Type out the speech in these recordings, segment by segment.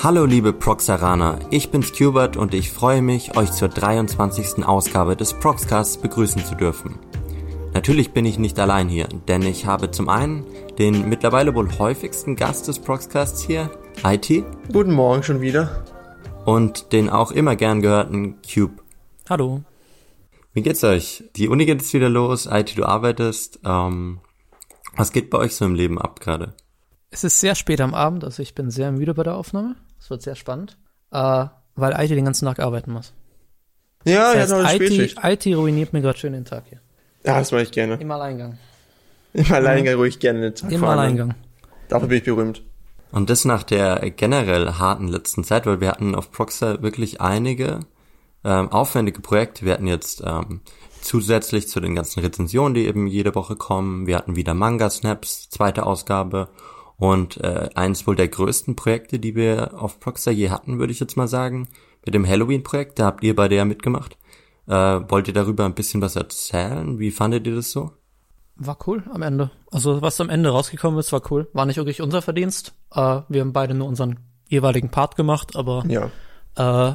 Hallo liebe Proxaraner, ich bin's Cubert und ich freue mich, euch zur 23. Ausgabe des Proxcasts begrüßen zu dürfen. Natürlich bin ich nicht allein hier, denn ich habe zum einen den mittlerweile wohl häufigsten Gast des Proxcasts hier, IT. Guten Morgen schon wieder. Und den auch immer gern gehörten Cube. Hallo. Wie geht's euch? Die Uni geht jetzt wieder los, IT, du arbeitest. Ähm, was geht bei euch so im Leben ab gerade? Es ist sehr spät am Abend, also ich bin sehr müde bei der Aufnahme. Es wird sehr spannend, äh, weil IT den ganzen Tag arbeiten muss. Ja, das ja, noch eine IT, Spätschicht. IT ruiniert mir gerade schön den Tag hier. Ja, das mache ich gerne. Im Alleingang. Im Alleingang ruhig gerne den Tag Im. Alleingang. Dafür bin ich berühmt. Und das nach der generell harten letzten Zeit, weil wir hatten auf Proxer wirklich einige ähm, aufwendige Projekte. Wir hatten jetzt ähm, zusätzlich zu den ganzen Rezensionen, die eben jede Woche kommen, wir hatten wieder Manga Snaps, zweite Ausgabe und äh, eins wohl der größten Projekte, die wir auf Proxer je hatten, würde ich jetzt mal sagen, mit dem Halloween-Projekt. Da habt ihr beide ja mitgemacht. Äh, wollt ihr darüber ein bisschen was erzählen? Wie fandet ihr das so? War cool am Ende. Also was am Ende rausgekommen ist, war cool. War nicht wirklich unser Verdienst. Äh, wir haben beide nur unseren jeweiligen Part gemacht, aber Ja. äh,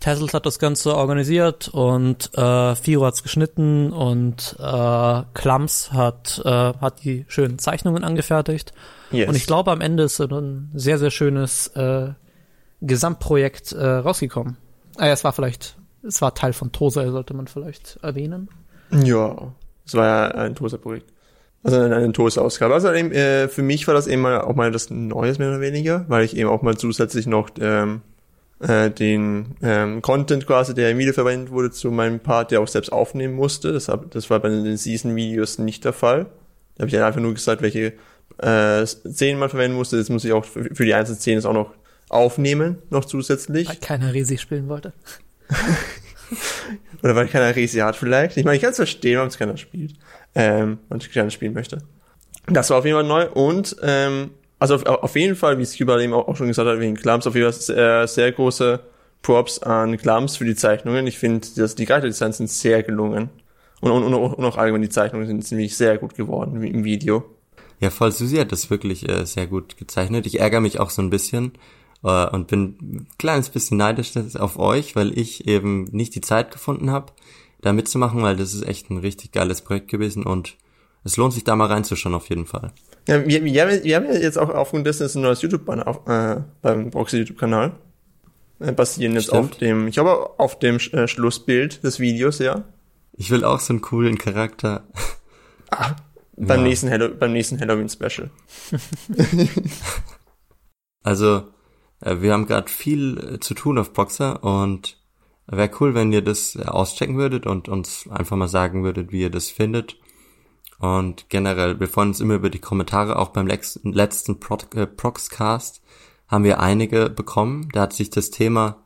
Tessels hat das Ganze organisiert und äh, Firo hat's geschnitten und äh, Klams hat, äh, hat die schönen Zeichnungen angefertigt. Yes. Und ich glaube, am Ende ist so ein sehr, sehr schönes äh, Gesamtprojekt äh, rausgekommen. Ah, ja, es war vielleicht, es war Teil von Tosa, sollte man vielleicht erwähnen. Ja. Es war ja ein Toaster-Projekt. Also eine, eine Toaster-Ausgabe. Also eben, äh, für mich war das eben mal auch mal das Neues mehr oder weniger, weil ich eben auch mal zusätzlich noch ähm, äh, den ähm, Content quasi, der im Video verwendet wurde, zu meinem Part, der auch selbst aufnehmen musste. Das, hab, das war bei den Season-Videos nicht der Fall. Da habe ich dann einfach nur gesagt, welche äh, Szenen man verwenden musste. Das muss ich auch für, für die einzelnen Szenen auch noch aufnehmen, noch zusätzlich. Weil keiner Resi spielen wollte. Oder weil keiner Resi hat vielleicht. Ich meine, ich kann es verstehen, warum es keiner spielt. Ähm, und ich gerne spielen möchte. Das war auf jeden Fall neu. Und ähm, also auf, auf jeden Fall, wie Scuba eben auch, auch schon gesagt hat, wegen Klams, auf jeden Fall sehr, sehr große Props an Klams für die Zeichnungen. Ich finde, dass die Charakterdesigns sind sehr gelungen. Und, und, und, auch- und auch allgemein die Zeichnungen sind ziemlich sehr gut geworden im Video. Ja, voll Susi hat das wirklich äh, sehr gut gezeichnet. Ich ärgere mich auch so ein bisschen äh, und bin ein kleines bisschen neidisch auf euch, weil ich eben nicht die Zeit gefunden habe, da mitzumachen, weil das ist echt ein richtig geiles Projekt gewesen und es lohnt sich da mal reinzuschauen auf jeden Fall. Ja, wir, wir, haben, wir haben ja jetzt auch aufgrund dessen ein neues YouTube-Banner auf, äh, beim Proxy YouTube-Kanal. Äh, basieren jetzt Stimmt. auf dem, ich glaube auf dem äh, Schlussbild des Videos, ja. Ich will auch so einen coolen Charakter. Beim Ja. nächsten Hallo beim nächsten Halloween Special. Also, äh, wir haben gerade viel äh, zu tun auf Boxer und wäre cool, wenn ihr das äh, auschecken würdet und uns einfach mal sagen würdet, wie ihr das findet. Und generell, wir freuen uns immer über die Kommentare. Auch beim letzten, letzten Pro äh, Proxcast haben wir einige bekommen. Da hat sich das Thema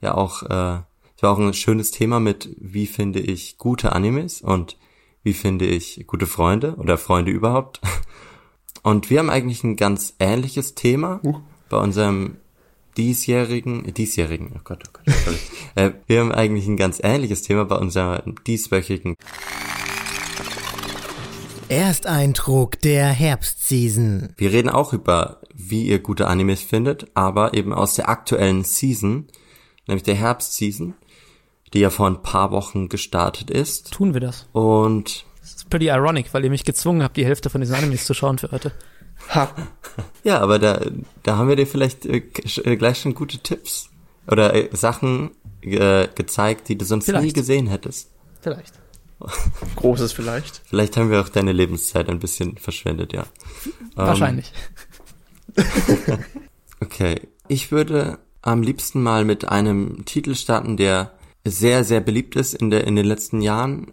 ja auch, äh, es war auch ein schönes Thema mit, wie finde ich gute Animes und wie finde ich gute Freunde oder Freunde überhaupt. Und wir haben eigentlich ein ganz ähnliches Thema Huch. bei unserem diesjährigen, äh, diesjährigen, oh Gott, oh Gott, sorry. äh, wir haben eigentlich ein ganz ähnliches Thema bei unserem dieswöchigen Ersteindruck der Herbstseason. Wir reden auch über, wie ihr gute Animes findet, aber eben aus der aktuellen Season, nämlich der Herbstseason, die ja vor ein paar Wochen gestartet ist. Tun wir das. Und Das ist pretty ironic, weil ihr mich gezwungen habt, die Hälfte von diesen Animes zu schauen für heute. Ha. ja, aber da, da haben wir dir vielleicht äh, äh, gleich schon gute Tipps oder äh, Sachen äh, gezeigt, die du sonst nie Vielleicht. gesehen hättest. Vielleicht. Großes vielleicht. Vielleicht haben wir auch deine Lebenszeit ein bisschen verschwendet, ja. Ähm, Wahrscheinlich. Okay, ich würde am liebsten mal mit einem Titel starten, der sehr, sehr beliebt ist in, der, in den letzten Jahren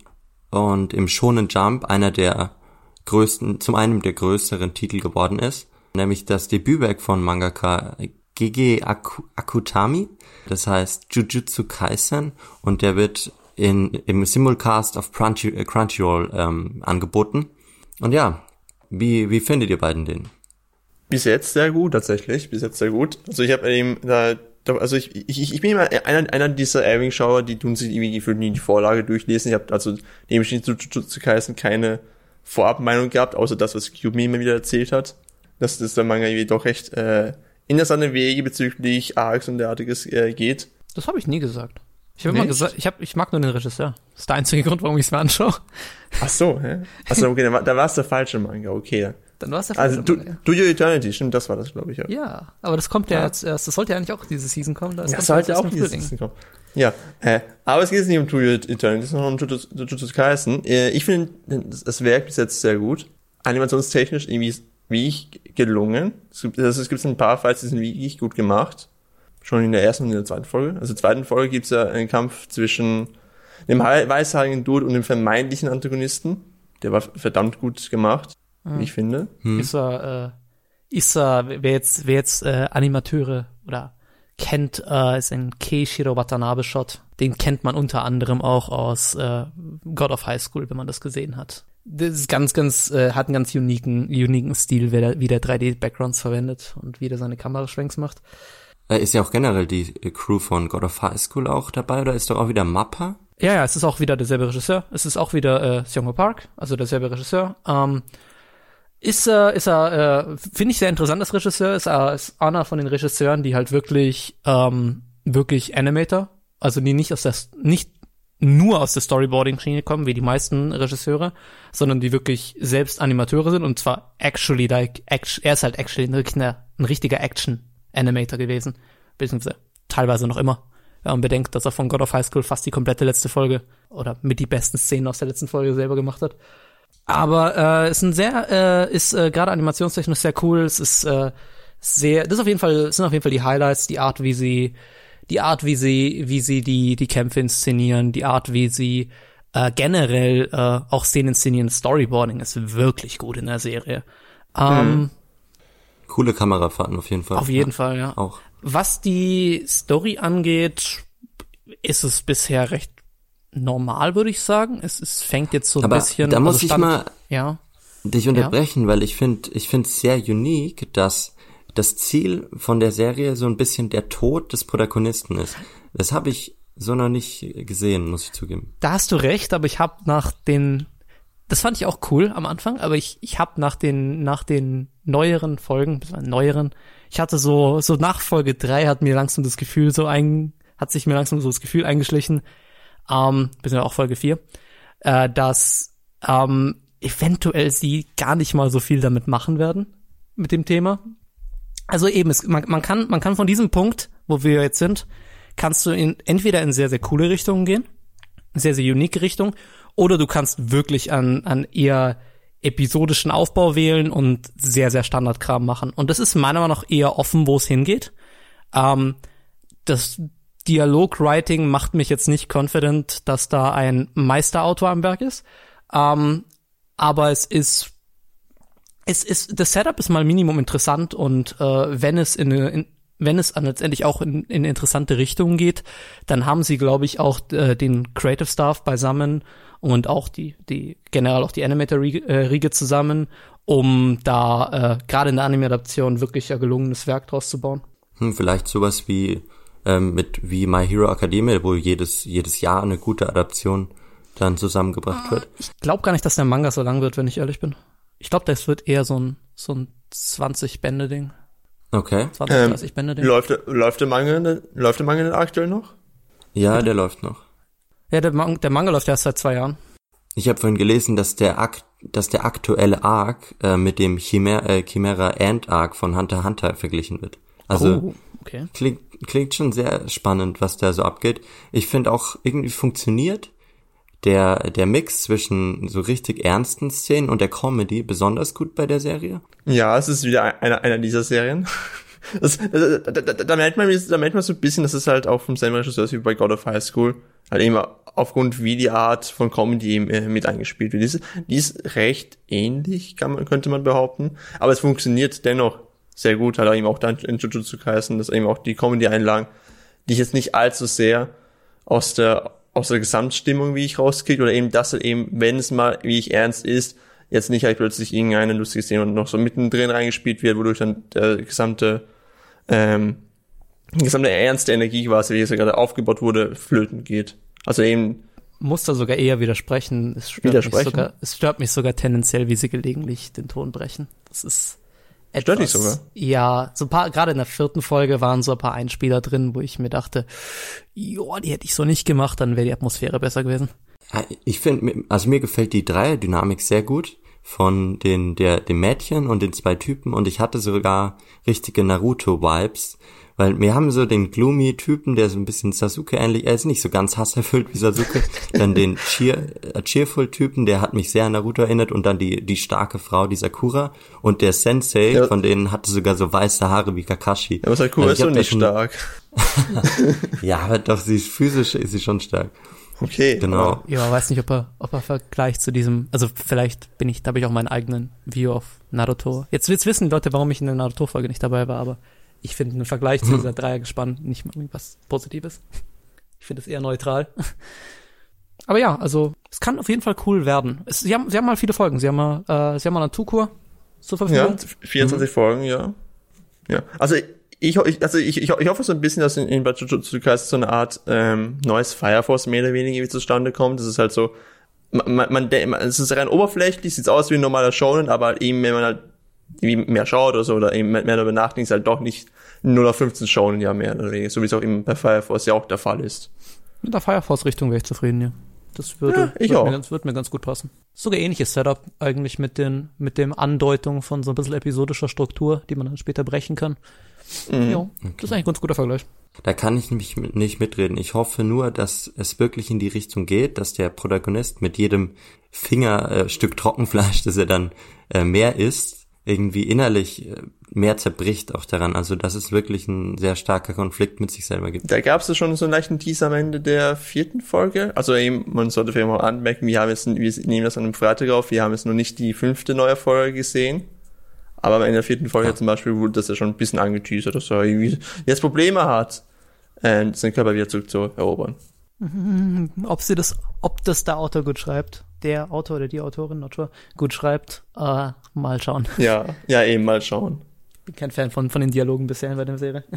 und im Shonen Jump einer der größten, zum einen der größeren Titel geworden ist, nämlich das Debütwerk von Mangaka Gege Aku, Akutami, das heißt Jujutsu Kaisen und der wird in, im Simulcast auf Crunchy, äh, Crunchyroll ähm, angeboten. Und ja, wie, wie findet ihr beiden den? Bis jetzt sehr gut tatsächlich. Bis jetzt sehr gut. Also ich habe eben da, da- also ich, ich, ich bin immer einer, einer dieser Airing-Schauer, die tun sich irgendwie gefühlt nie die Vorlage durchlesen. Ich habe also dem zu, zu, zu Kaisen keine Vorabmeinung gehabt, außer das, was Cube mir immer wieder erzählt hat. Dass das der Manga irgendwie doch recht äh, interessante Wege bezüglich Arcs und derartiges äh, geht. Das habe ich nie gesagt. Ich habe immer gesagt, ich, hab, ich mag nur den Regisseur. Das ist der einzige Grund, warum ich es mir anschaue. Ach so, hä? Achso, okay, da war, es der falsche Manga, okay. Dann war es der Also, falsche du, Manga. Do Your Eternity, stimmt, das war das, glaube ich, ja. Ja, aber das kommt ja, Ja. jetzt erst. Das sollte ja eigentlich auch diese Season kommen. Das Ja, kommt sollte erst auch Frühling. Season kommen. Ja, äh, aber es geht jetzt nicht um To Your Eternity, sondern um Jujutsu Kaisen. Äh, ich finde das das Werk bis jetzt sehr gut. Animationstechnisch irgendwie wie ich gelungen. Es gibt, also es gibt ein paar Fights, die sind wirklich gut gemacht. Schon in der ersten und in der zweiten Folge. Also in der zweiten Folge gibt es ja einen Kampf zwischen dem weißhaarigen Dude und dem vermeintlichen Antagonisten. Der war verdammt gut gemacht, wie ich finde. Ist er, äh, ist er, wer jetzt, wer jetzt äh, Animateure oder kennt, äh, ist ein Keishiro Watanabe Shot. Den kennt man unter anderem auch aus äh, God of High School, wenn man das gesehen hat. Das ist ganz, ganz, äh, hat einen ganz uniken, uniken Stil, wie der, wie der 3D-Backgrounds verwendet und wie der seine Kameraschwenks macht. Äh, Ist ja auch generell die äh, Crew von God of High School auch dabei oder ist doch auch wieder Mappa? Ja, ja, es ist auch wieder derselbe Regisseur. Es ist auch wieder äh, Seongo Park, also derselbe Regisseur. Ähm, ist er, ist er, äh, finde ich sehr interessant als Regisseur. Ist er ist einer von den Regisseuren, die halt wirklich, ähm, wirklich Animator, also die nicht aus der, nicht nur aus der Storyboarding-Schiene kommen, wie die meisten Regisseure, sondern die wirklich selbst Animateure sind und zwar actually like, act, er ist halt actually ein, richtiger- ein richtiger Action-Animator gewesen, beziehungsweise teilweise noch immer. Wenn man bedenkt, dass er von God of High School fast die komplette letzte Folge oder mit die besten Szenen aus der letzten Folge selber gemacht hat. Aber äh, ist ein sehr, äh, ist äh, gerade animationstechnisch sehr cool. Es ist äh, sehr, das ist auf jeden Fall, das sind auf jeden Fall die Highlights, die Art, wie sie, die Art, wie sie, wie sie die die Kämpfe inszenieren, die Art, wie sie äh, generell äh, auch Szenen inszenieren. Storyboarding ist wirklich gut in der Serie. Ähm, Coole Kamerafahrten auf jeden Fall. Auf jeden Fall, ja. Auch. Was die Story angeht, ist es bisher recht normal, würde ich sagen. Es, es fängt jetzt so ein Aber bisschen. da muss also ich Stand- mal Ja. dich unterbrechen, weil ich finde, ich finde es sehr unique, dass das Ziel von der Serie so ein bisschen der Tod des Protagonisten ist. Das habe ich so noch nicht gesehen, muss ich zugeben. Da hast du recht, aber ich habe nach den. Das fand ich auch cool am Anfang, aber ich, ich habe nach den, nach den neueren Folgen, neueren, ich hatte so, so nach Folge drei hat mir langsam das Gefühl so ein, hat sich mir langsam so das Gefühl eingeschlichen, ähm, beziehungsweise auch Folge vier, äh, dass ähm, eventuell sie gar nicht mal so viel damit machen werden, mit dem Thema. Also eben, es, man, man, kann, man kann von diesem Punkt, wo wir jetzt sind, kannst du in, entweder in sehr, sehr coole Richtungen gehen, sehr, sehr unique Richtung, oder du kannst wirklich an, an eher episodischen Aufbau wählen und sehr, sehr Standardkram machen. Und das ist meiner Meinung nach eher offen, wo es hingeht. Ähm, das Dialogwriting macht mich jetzt nicht confident, dass da ein Meisterautor am Werk ist. Ähm, aber es ist es ist, das Setup ist mal Minimum interessant und äh, wenn es in, in wenn es dann letztendlich auch in, in interessante Richtungen geht, dann haben sie, glaube ich, auch äh, den Creative Staff beisammen und auch die, die generell auch die Animator-Riege zusammen, um da äh, gerade in der Anime-Adaption wirklich ein gelungenes Werk draus zu bauen. Hm, vielleicht sowas wie ähm, mit wie My Hero Academia, wo jedes jedes Jahr eine gute Adaption dann zusammengebracht wird. Ich glaube gar nicht, dass der Manga so lang wird, wenn ich ehrlich bin. Ich glaube, das wird eher so ein so ein 20 Bände Ding, Okay. 20 Ähm, 30 Bände Ding. Läuft, der- läuft der Manga, läuft der Manga denn aktuell noch? Ja, der läuft noch. Ja, der, Man der Manga läuft erst seit zwei Jahren. Ich habe vorhin gelesen, dass der Akt, dass der aktuelle Arc äh, mit dem Chimera, äh, Chimera Ant Arc von Hunter x Hunter verglichen wird. Also oh, okay. klingt klingt schon sehr spannend, was da so abgeht. Ich finde auch irgendwie funktioniert der der Mix zwischen so richtig ernsten Szenen und der Comedy besonders gut bei der Serie. Ja, es ist wieder einer, einer dieser Serien. Das, da, da, da, da merkt man, da merkt man so ein bisschen, dass es halt auch vom selben Regisseur ist wie bei God of High School. Halt eben aufgrund wie die Art von Comedy eben, äh, mit eingespielt wird. Die ist, die ist recht ähnlich, kann man, könnte man behaupten. Aber es funktioniert dennoch sehr gut, halt eben auch dann in Jujutsu Kaisen, dass eben auch die Comedy-Einlagen, die ich jetzt nicht allzu sehr aus der, aus der Gesamtstimmung, wie ich rauskriege, oder eben das halt eben, wenn es mal, wie ich ernst ist, jetzt nicht halt plötzlich irgendeine lustige Szene und noch so mittendrin reingespielt wird, wodurch dann der gesamte, ähm, die gesamte ernste Energie quasi, wie es ja gerade aufgebaut wurde, flöten geht. Also eben, muss da sogar eher widersprechen. Es stört, Mich Widersprechen? sogar, es stört mich sogar tendenziell, wie sie gelegentlich den Ton brechen. Das ist Stört dich sogar? Ja, so ein paar, gerade in der vierten Folge waren so ein paar Einspieler drin, wo ich mir dachte, joa, die hätte ich so nicht gemacht, dann wäre die Atmosphäre besser gewesen. Ja, Ich finde, also mir gefällt die Dreier-Dynamik sehr gut von den, der, dem Mädchen und den zwei Typen und ich hatte sogar richtige Naruto-Vibes, weil wir haben so den gloomy-Typen, der so ein bisschen Sasuke ähnlich, er ist nicht so ganz hasserfüllt wie Sasuke, dann den Cheer, äh, Cheerful-Typen, der hat mich sehr an Naruto erinnert und dann die, die starke Frau, die Sakura und der Sensei, Ja. von denen hatte sogar so weiße Haare wie Kakashi. Ja, aber Sakura Also ist da nicht stark. Ja, aber doch, sie ist physisch, ist sie schon stark. Okay. Genau. Ja, weiß nicht, ob er, ob er Vergleich zu diesem, also vielleicht bin ich, da habe ich auch meinen eigenen View auf Naruto. Jetzt wird's wissen die Leute, warum ich in der Naruto-Folge nicht dabei war, aber ich finde einen Vergleich zu dieser Dreiergespann nicht mal irgendwas Positives. Ich finde es eher neutral. Aber ja, also es kann auf jeden Fall cool werden. Es, sie, haben, sie haben mal viele Folgen. Sie haben mal, äh, sie haben mal eine Tukur zur Ja, Verfügung. 24 Folgen, ja. Ja. Also ich, ich also ich, ich, ich hoffe so ein bisschen, dass in, in Jujutsu Kaisen so eine Art ähm, neues Fire Force mehr oder weniger zustande kommt. Das ist halt so, man, man, man es ist rein oberflächlich, sieht aus wie ein normaler Shonen, aber eben, wenn man halt mehr schaut oder so, oder eben mehr darüber nachdenkt, ist halt doch nicht 0 auf 15 Shonen, ja, mehr oder weniger, so wie es auch eben bei Fire Force ja auch der Fall ist. Mit der Fire Force Richtung wäre ich zufrieden, ja. Das würde, Ja, ich würde, auch. Mir ganz, würde mir ganz gut passen. Sogar ähnliches Setup eigentlich mit den, mit dem Andeutung von so ein bisschen episodischer Struktur, die man dann später brechen kann. Mhm. Ja, das ist eigentlich ein ganz guter Vergleich. Da kann ich nämlich nicht mitreden. Ich hoffe nur, dass es wirklich in die Richtung geht, dass der Protagonist mit jedem Fingerstück äh, Trockenfleisch, das er dann äh, mehr isst, irgendwie innerlich äh, mehr zerbricht auch daran. Also dass es wirklich ein sehr starker Konflikt mit sich selber gibt. Da gab es ja schon so einen leichten Teaser am Ende der vierten Folge. Also eben, man sollte vielleicht mal anmerken, wir haben jetzt, wir nehmen das an einem Freitag auf, wir haben jetzt noch nicht die fünfte neue Folge gesehen. Aber Ende der vierten Folge Ja. zum Beispiel wurde das ja schon ein bisschen angeteasert, dass er irgendwie jetzt Probleme hat, äh, seinen Körper wieder zurückzuerobern. Ob sie das, ob das der Autor gut schreibt, der Autor oder die Autorin, not sure, gut schreibt, äh, mal schauen. Ja, ja, eben mal schauen. Bin kein Fan von, von den Dialogen bisher bei der Serie.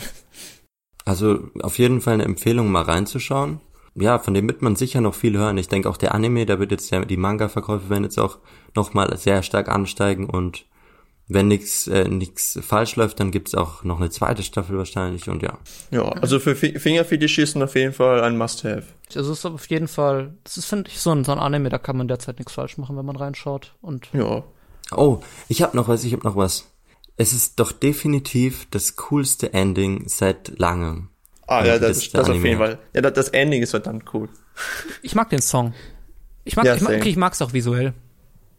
Also auf jeden Fall eine Empfehlung, mal reinzuschauen. Ja, von dem wird man sicher noch viel hören. Ich denke auch der Anime, da wird jetzt ja, die Manga-Verkäufe werden jetzt auch nochmal sehr stark ansteigen und wenn nichts äh, nix falsch läuft, dann gibt's auch noch eine zweite Staffel wahrscheinlich und ja. Ja, also für Fi- Fingerfetischisten auf jeden Fall ein Must-Have. Also es ist auf jeden Fall, das ist, finde ich, so ein, so ein Anime, da kann man derzeit nichts falsch machen, wenn man reinschaut. Und Ja. Oh, ich hab noch was, ich hab noch was. Es ist doch definitiv das coolste Ending seit langem. Ah, Also ja, das das, ist der das auf jeden. Fall. Ja, das, das Ending ist verdammt cool. ich mag den Song. Ich mag, Ja, ich mag, okay, ich mag's auch visuell.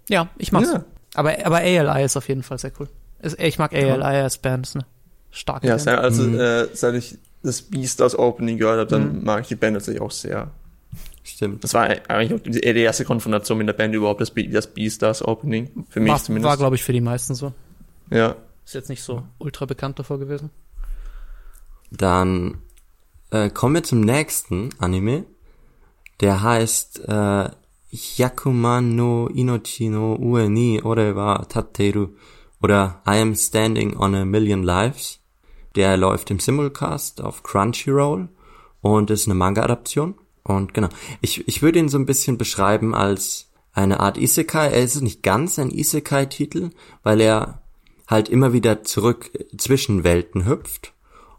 Ja, ich mag's. Ja. Aber, aber ALI ist auf jeden Fall sehr cool. Ich mag ALI als Band, ist eine starke Ja, Band. seit, also, Mhm. äh, seit ich das Beastars Opening gehört habe, dann mag ich die Band natürlich auch sehr. Stimmt. Das war eigentlich auch die, die erste Konfrontation mit der Band überhaupt, das, Be- das Beastars Opening. Für mich war, zumindest. war glaube ich, für die meisten so. ja. Ist jetzt nicht so ultra bekannt davor gewesen. Dann äh, kommen wir zum nächsten Anime. Der heißt äh, Yakuman no Inochi no Ue oder I am Standing on a Million Lives. Der läuft im Simulcast auf Crunchyroll und ist eine Manga-Adaption. Und genau, ich, ich würde ihn so ein bisschen beschreiben als eine Art Isekai. Er ist nicht ganz ein Isekai-Titel, weil er halt immer wieder zurück zwischen Welten hüpft.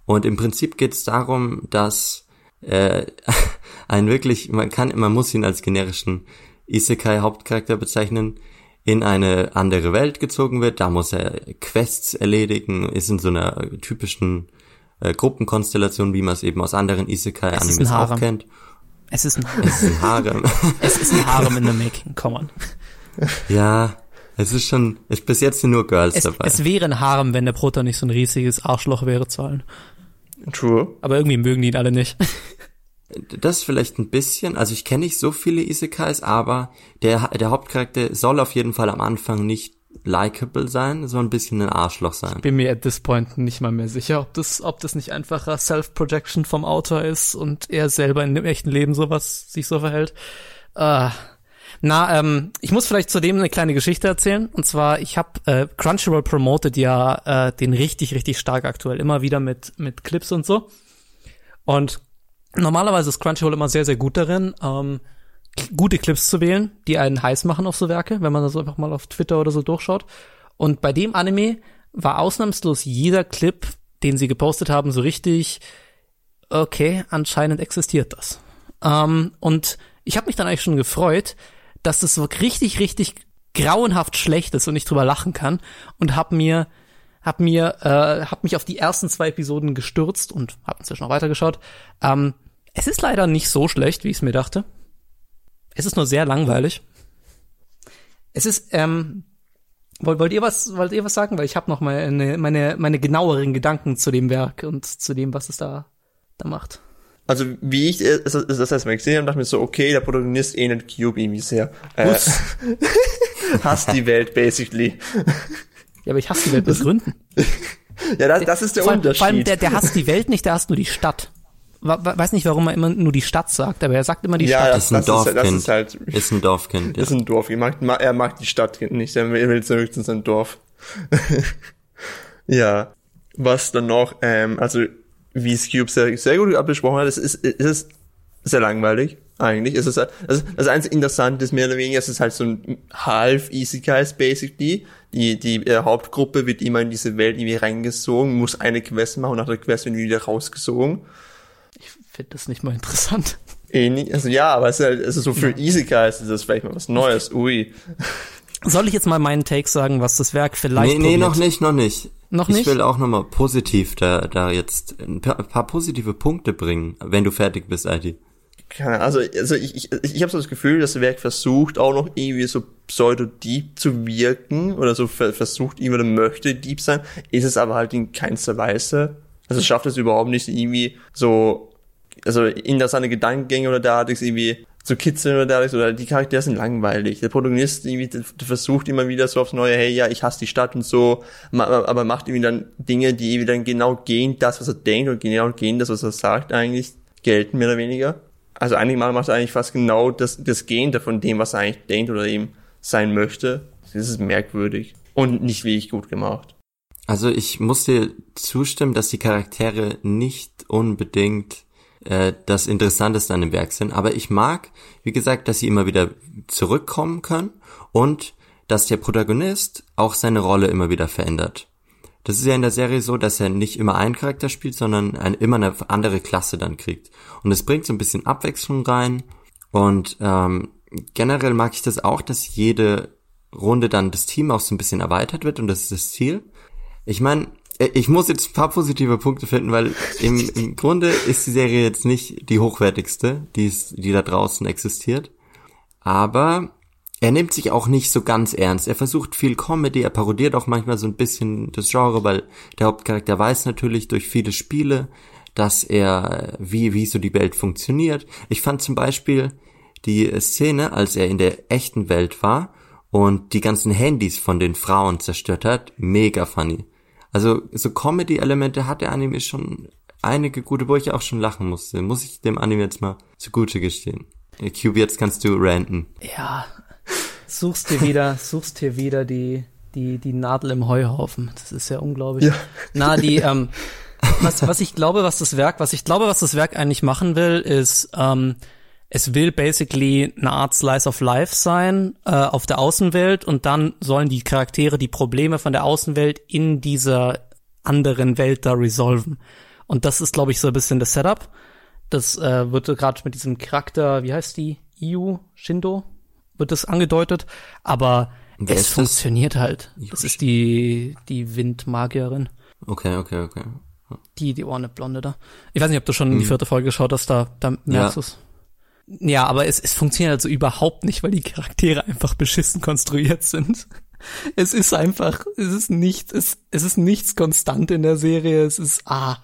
Und im Prinzip geht es darum, dass äh, ein wirklich, man kann, man muss ihn als generischen Isekai-Hauptcharakter bezeichnen, in eine andere Welt gezogen wird. Da muss er Quests erledigen, ist in so einer typischen äh, Gruppenkonstellation, wie man es eben aus anderen Isekai-Animes auch Harem. kennt. Es ist ein, Es ist ein Harem. es ist ein Harem in the making, come on. ja, es ist schon, ist bis jetzt sind nur Girls Es, dabei. es wäre ein Harem, wenn der Proto nicht so ein riesiges Arschloch wäre zu allen. True. Aber irgendwie mögen die ihn alle nicht. Das vielleicht ein bisschen, also ich kenne nicht so viele Isekais, aber der, der Hauptcharakter soll auf jeden Fall am Anfang nicht likable sein, so ein bisschen ein Arschloch sein. Bin mir at this point nicht mal mehr sicher, ob das, ob das nicht einfacher Self-Projection vom Autor ist und er selber in dem echten Leben sowas sich so verhält. Äh, na, ähm, ich muss vielleicht zudem eine kleine Geschichte erzählen. Und zwar, ich habe äh, Crunchyroll promotet ja äh, den richtig, richtig stark aktuell, immer wieder mit mit Clips und so. Und normalerweise ist Crunchyroll immer sehr, sehr gut darin, ähm, gute Clips zu wählen, die einen heiß machen auf so Werke, wenn man das einfach mal auf Twitter oder so durchschaut. Und bei dem Anime war ausnahmslos jeder Clip, den sie gepostet haben, so richtig, okay, anscheinend existiert das. Ähm, und ich habe mich dann eigentlich schon gefreut, dass das so richtig, richtig grauenhaft schlecht ist und ich drüber lachen kann und hab mir hab mir äh, hab mich auf die ersten zwei Episoden gestürzt und hab inzwischen noch weitergeschaut. Ähm, es ist leider nicht so schlecht, wie ich es mir dachte. Es ist nur sehr langweilig. Es ist ähm, wollt, wollt ihr was wollt ihr was sagen, weil ich habe noch mal eine, meine meine genaueren Gedanken zu dem Werk und zu dem, was es da da macht. Also wie ich das, das erstmal gesehen habe, dachte ich mir so, okay, der Protagonist ähnelt Cube irgendwie sehr. Äh, hasst die Welt basically. Ja, aber ich hasse die Welt mit Gründen. Ja, das, das ist der vor allem, Unterschied. Vor allem der, der hasst die Welt nicht, der hasst nur die Stadt. Wa- wa- Weiß nicht, warum er immer nur die Stadt sagt, aber er sagt immer die Ja, Stadt. das- Ist ein das ist- das Dorfkind. ist halt- Ist ein Dorfkind. Das ist ein Dorf. Er mag, ma- er mag die Stadt nicht. Er will zurück zu seinem Dorf. ja. Was dann noch, ähm, also wie es Cube sehr, sehr gut abgesprochen hat, es ist, es ist sehr langweilig. Eigentlich es ist also das einzige Interessante ist mehr oder weniger, es ist halt so ein half Easy Guys basically. Die, die äh, Hauptgruppe wird immer in diese Welt irgendwie reingesogen, muss eine Quest machen und nach der Quest werden die wieder rausgesogen. Ich finde das nicht mal interessant. Ähnlich, also ja, aber es ist halt, also so für Easy Guys ist das vielleicht mal was Neues. Ui. Soll ich jetzt mal meinen Take sagen, was das Werk vielleicht Nee, nee, probiert? noch nicht, noch nicht. Noch ich nicht? will auch nochmal positiv da, da jetzt ein paar, ein paar positive Punkte bringen, wenn du fertig bist, Alti. Keine Ahnung, also, also ich, ich, ich habe so das Gefühl, das Werk versucht auch noch irgendwie so pseudo-deep zu wirken oder so ver versucht irgendwie oder möchte deep sein, ist es aber halt in keinster Weise. Also es schafft es überhaupt nicht irgendwie so, also interessante Gedankengänge oder derartiges irgendwie zu kitzeln oder derartiges oder die Charaktere sind langweilig. Der Protagonist irgendwie der versucht immer wieder so aufs Neue, hey, ja, ich hasse die Stadt und so, aber macht irgendwie dann Dinge, die irgendwie dann genau gegen das, was er denkt und genau gegen das, was er sagt eigentlich gelten, mehr oder weniger also einige Mal macht er eigentlich fast genau das, das Gegenteil von dem, was er eigentlich denkt oder eben sein möchte. Das ist merkwürdig und nicht wirklich gut gemacht. Also ich muss dir zustimmen, dass die Charaktere nicht unbedingt äh, das Interessanteste an dem Werk sind, aber ich mag, wie gesagt, dass sie immer wieder zurückkommen können und dass der Protagonist auch seine Rolle immer wieder verändert. Das ist ja in der Serie so, dass er nicht immer einen Charakter spielt, sondern ein, immer eine andere Klasse dann kriegt. Und es bringt so ein bisschen Abwechslung rein. Und ähm, generell mag ich das auch, dass jede Runde dann das Team auch so ein bisschen erweitert wird und das ist das Ziel. Ich meine, ich muss jetzt ein paar positive Punkte finden, weil im, im Grunde ist die Serie jetzt nicht die hochwertigste, die, ist, die da draußen existiert. Aber er nimmt sich auch nicht so ganz ernst. Er versucht viel Comedy, er parodiert auch manchmal so ein bisschen das Genre, weil der Hauptcharakter weiß natürlich durch viele Spiele, dass er, wie, wie so die Welt funktioniert. Ich fand zum Beispiel die Szene, als er in der echten Welt war und die ganzen Handys von den Frauen zerstört hat, mega funny. Also so Comedy-Elemente hat der Anime schon einige gute, wo ich auch schon lachen musste. Muss ich dem Anime jetzt mal zugute gestehen. Äh, Cube, jetzt kannst du ranten. Ja, suchst dir wieder, suchst dir wieder die, die, die Nadel im Heuhaufen. Das ist ja unglaublich. Ja. Na, die, ähm, was, was ich glaube, was das Werk, was ich glaube, was das Werk eigentlich machen will, ist, ähm, es will basically eine Art Slice of Life sein äh, auf der Außenwelt und dann sollen die Charaktere die Probleme von der Außenwelt in dieser anderen Welt da resolven. Und das ist, glaube ich, so ein bisschen das Setup. Das äh, wird gerade mit diesem Charakter, wie heißt die? Iu Shindo wird das angedeutet, aber Wer es ist das? funktioniert halt. Iu Das ist die die Windmagierin, Okay, okay, okay. die die Ohrne Blonde da. Ich weiß nicht, ob du schon in die vierte Folge geschaut hast, da da merkst Ja. du's. Ja, aber es, es funktioniert also überhaupt nicht, weil die Charaktere einfach beschissen konstruiert sind. Es ist einfach, es ist nichts, es, es ist nichts konstant in der Serie. Es ist, ah,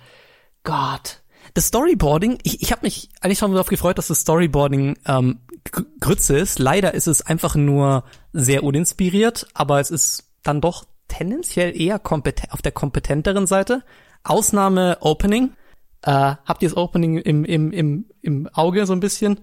Gott. Das Storyboarding, ich, ich habe mich eigentlich schon darauf gefreut, dass das Storyboarding ähm, Gr- Grütze ist. Leider ist es einfach nur sehr uninspiriert, aber es ist dann doch tendenziell eher kompeten auf der kompetenteren Seite. Ausnahme Opening. Äh, habt ihr das Opening im, im, im, im Auge so ein bisschen?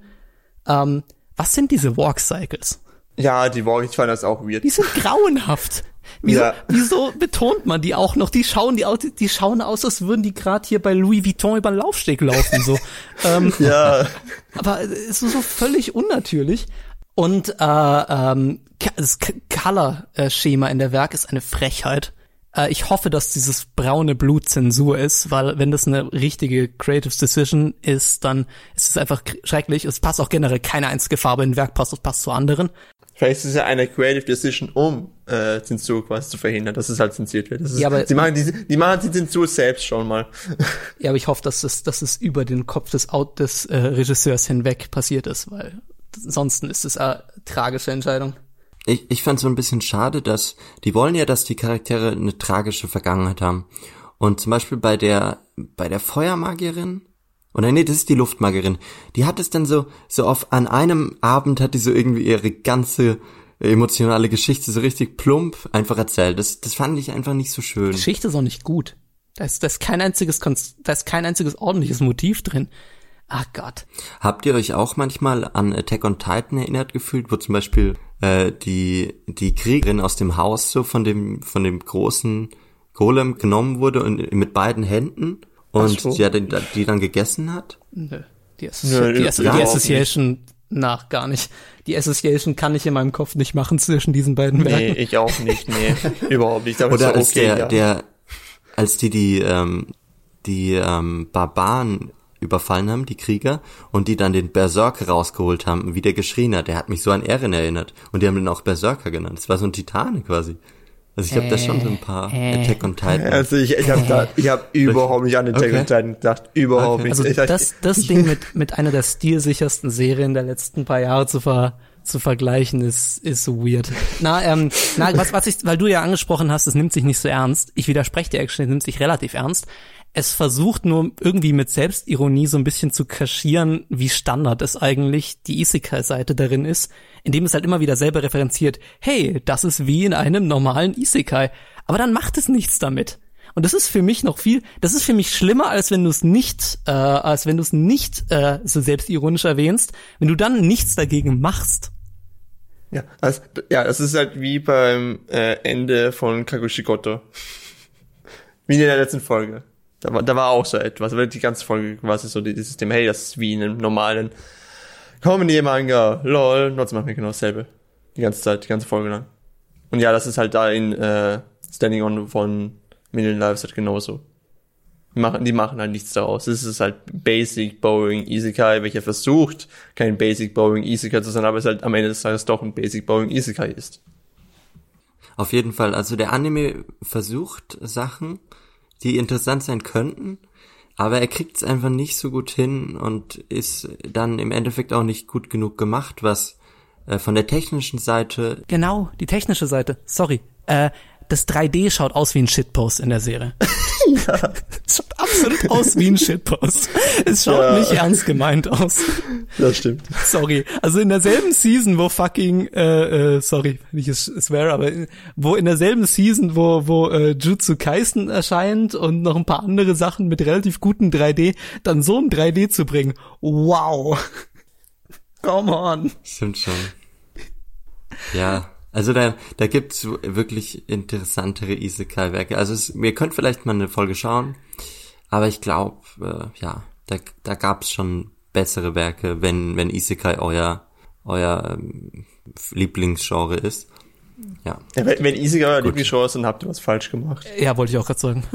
Ähm, was sind diese Walk Cycles? Ja, die Walk, ich fand das auch weird. Die sind grauenhaft. Wieso, Ja. wieso betont man die auch noch? Die schauen die aus, die schauen aus, als würden die gerade hier bei Louis Vuitton über den Laufsteg laufen so. ähm, Ja, aber es ist so völlig unnatürlich. Und äh, ähm, das Color-Schema in der Werk ist eine Frechheit. Äh, ich hoffe, dass dieses braune Blut Zensur ist, weil wenn das eine richtige Creative Decision ist, dann ist es einfach schrecklich. Es passt auch generell keine einzige Farbe in Werk, passt, passt zu anderen. Vielleicht ist es ja eine Creative Decision, um äh, Zensur quasi zu verhindern, dass es halt zensiert wird. Das ist, Ja, aber- die, machen die, die machen die Zensur selbst schon mal. Ja, aber ich hoffe, dass es, dass es über den Kopf des, Out des äh, Regisseurs hinweg passiert ist, weil ansonsten ist es eine tragische Entscheidung. Ich, ich fand so ein bisschen schade, dass die wollen ja, dass die Charaktere eine tragische Vergangenheit haben. Und zum Beispiel bei der bei der Feuermagierin oder nee, das ist die Luftmagierin. Die hat es dann so so auf an einem Abend hat die so irgendwie ihre ganze emotionale Geschichte so richtig plump einfach erzählt. Das das fand ich einfach nicht so schön. Die Geschichte ist auch nicht gut. Da ist, da ist kein einziges, Konst- da ist kein einziges ordentliches Motiv drin. Ah Gott. Habt ihr euch auch manchmal an Attack on Titan erinnert gefühlt, wo zum Beispiel äh, die die Kriegerin aus dem Haus so von dem von dem großen Golem genommen wurde und mit beiden Händen und so. die, die dann gegessen hat? Nö. Die, Nö, Associ die, Asso die Association, nach gar nicht. Die Association kann ich in meinem Kopf nicht machen zwischen diesen beiden Nee, Werken. ich auch nicht, nee. Überhaupt nicht. Aber Oder so, als okay, der ja. der als die die ähm, die ähm, Barbaren überfallen haben, die Krieger, und die dann den Berserker rausgeholt haben, wie der geschrien hat. Der hat mich so an Eren erinnert. Und die haben den auch Berserker genannt. Das war so ein Titane quasi. Also ich habe da schon so ein paar Äh, Attack on Titan. Also ich, ich habe da, ich habe überhaupt nicht an den Attack Okay. on Titan gedacht, überhaupt Okay. nicht. Also das, das Ding mit, mit einer der stilsichersten Serien der letzten paar Jahre zu, ver, zu vergleichen, ist, ist so weird. Na, ähm, na, was, was ich, weil du ja angesprochen hast, es nimmt sich nicht so ernst. Ich widerspreche dir es nimmt sich relativ ernst. Es versucht nur irgendwie mit Selbstironie so ein bisschen zu kaschieren, wie Standard es eigentlich die Isekai-Seite darin ist, indem es halt immer wieder selber referenziert, hey, das ist wie in einem normalen Isekai. Aber dann macht es nichts damit. Und das ist für mich noch viel, das ist für mich schlimmer, als wenn du es nicht, äh, als wenn du es nicht äh, so selbstironisch erwähnst, wenn du dann nichts dagegen machst. ja, also, ja, das ist halt wie beim äh, Ende von Kakushigoto. Wie in der letzten Folge. Da war, da war auch so etwas, aber die ganze Folge quasi so dieses System, hey, das ist wie in einem normalen Comedy-Manga, lol, trotzdem machen wir genau dasselbe. Die ganze Zeit, die ganze Folge lang. Und ja, das ist halt da in äh, Standing On von Million Lives halt genauso. Die machen, die machen halt nichts daraus. Es ist halt Basic Boring Isekai, welcher versucht, kein Basic Boring Isekai zu sein, aber es halt am Ende des Tages doch ein Basic Boring Isekai ist. Auf jeden Fall, also der Anime versucht Sachen, die interessant sein könnten, aber er kriegt es einfach nicht so gut hin und ist dann im Endeffekt auch nicht gut genug gemacht, was äh, von der technischen Seite Genau, die technische Seite. Sorry. Äh, das 3D schaut aus wie ein Shitpost in der Serie. Es schaut absolut aus wie ein Shitpost. Es schaut Ja. nicht ernst gemeint aus. Das stimmt. Sorry. Also in derselben Season, wo fucking, äh, äh, sorry, wenn ich es swear, aber in, wo in derselben Season, wo, wo äh, Jutsu Kaisen erscheint und noch ein paar andere Sachen mit relativ guten 3D, dann so ein 3D zu bringen. Wow. Come on. Stimmt schon. Ja, also da, da gibt's wirklich interessantere Isekai-Werke. Also es, ihr könnt vielleicht mal eine Folge schauen, aber ich glaube, äh, ja, da, da gab's schon bessere Werke, wenn, wenn Isekai euer, euer ähm, Lieblingsgenre ist. Ja. Ja, wenn, wenn Isekai euer Lieblingsgenre ist, dann habt ihr was falsch gemacht. Ja, wollte ich auch gerade sagen.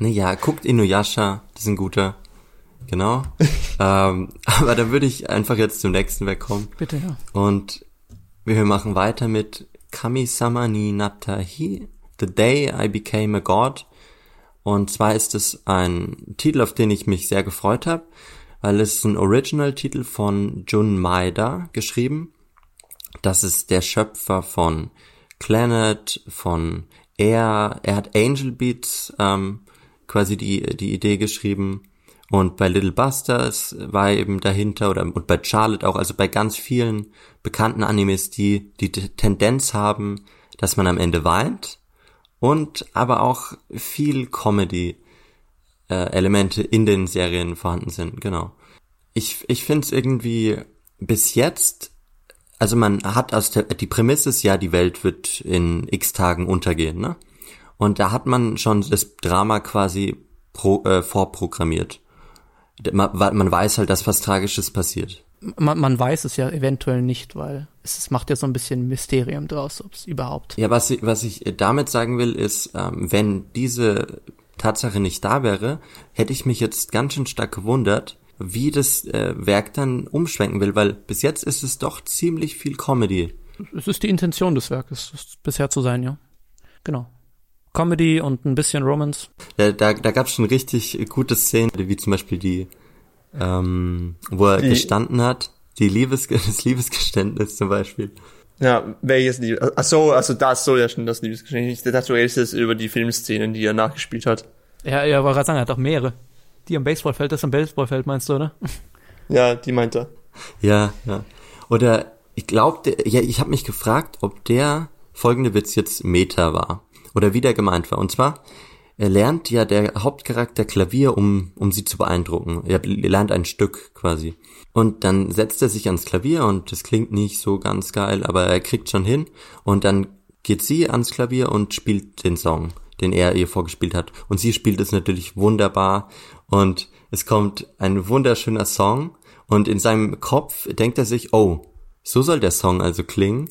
Naja, guckt Inuyasha, das ist ein guter. Genau. ähm, aber da würde ich einfach jetzt zum nächsten Werk kommen. Bitte, ja. Und wir machen weiter mit Kami-sama ni Natahi, The Day I Became a God. Und zwar ist es ein Titel, auf den ich mich sehr gefreut habe, weil es ist ein Original-Titel von Jun Maeda geschrieben. Das ist der Schöpfer von Planet, von Air. Er hat Angel Beats ähm, quasi die, die Idee geschrieben. Und bei Little Busters war eben dahinter oder und bei Charlotte auch, also bei ganz vielen bekannten Animes, die die Tendenz haben, dass man am Ende weint und aber auch viel Comedy äh, Elemente in den Serien vorhanden sind, genau. Ich, ich finde es irgendwie bis jetzt, also man hat aus der, die Prämisse ist ja, die Welt wird in x Tagen untergehen, ne? Und da hat man schon das Drama quasi pro, äh, vorprogrammiert. Man, man weiß halt, dass was Tragisches passiert. man, man weiß es ja eventuell nicht, weil es, es macht ja so ein bisschen Mysterium draus, ob es überhaupt. Ja, was ich, was ich damit sagen will, ist, ähm, wenn diese Tatsache nicht da wäre, hätte ich mich jetzt ganz schön stark gewundert, wie das äh, Werk dann umschwenken will, weil bis jetzt ist es doch ziemlich viel Comedy. Es ist die Intention des Werkes, es bisher zu sein, ja. Genau. Comedy und ein bisschen Romance. Da, da, da gab es schon richtig gute Szenen, wie zum Beispiel die, ähm, wo er Die- gestanden hat, die Liebes, das Liebesgeständnis zum Beispiel. Ja, welches Lieb? Ach so, also das soll ja schon das dachte, du redest jetzt über die Filmszenen, die er nachgespielt hat. Ja, ja, wollte gerade sagen, er hat auch mehrere. Die am Baseballfeld, das am Baseballfeld meinst du, oder? Ja, die meint er. Ja, ja. Oder ich glaube, ja, ich habe mich gefragt, ob der folgende Witz jetzt Meta war oder wie der gemeint war. Und zwar er lernt ja der Hauptcharakter Klavier, um um sie zu beeindrucken. Er lernt ein Stück quasi. Und dann setzt er sich ans Klavier und das klingt nicht so ganz geil, aber er kriegt schon hin. Und dann geht sie ans Klavier und spielt den Song, den er ihr vorgespielt hat. Und sie spielt es natürlich wunderbar. Und es kommt ein wunderschöner Song. Und in seinem Kopf denkt er sich, oh, so soll der Song also klingen.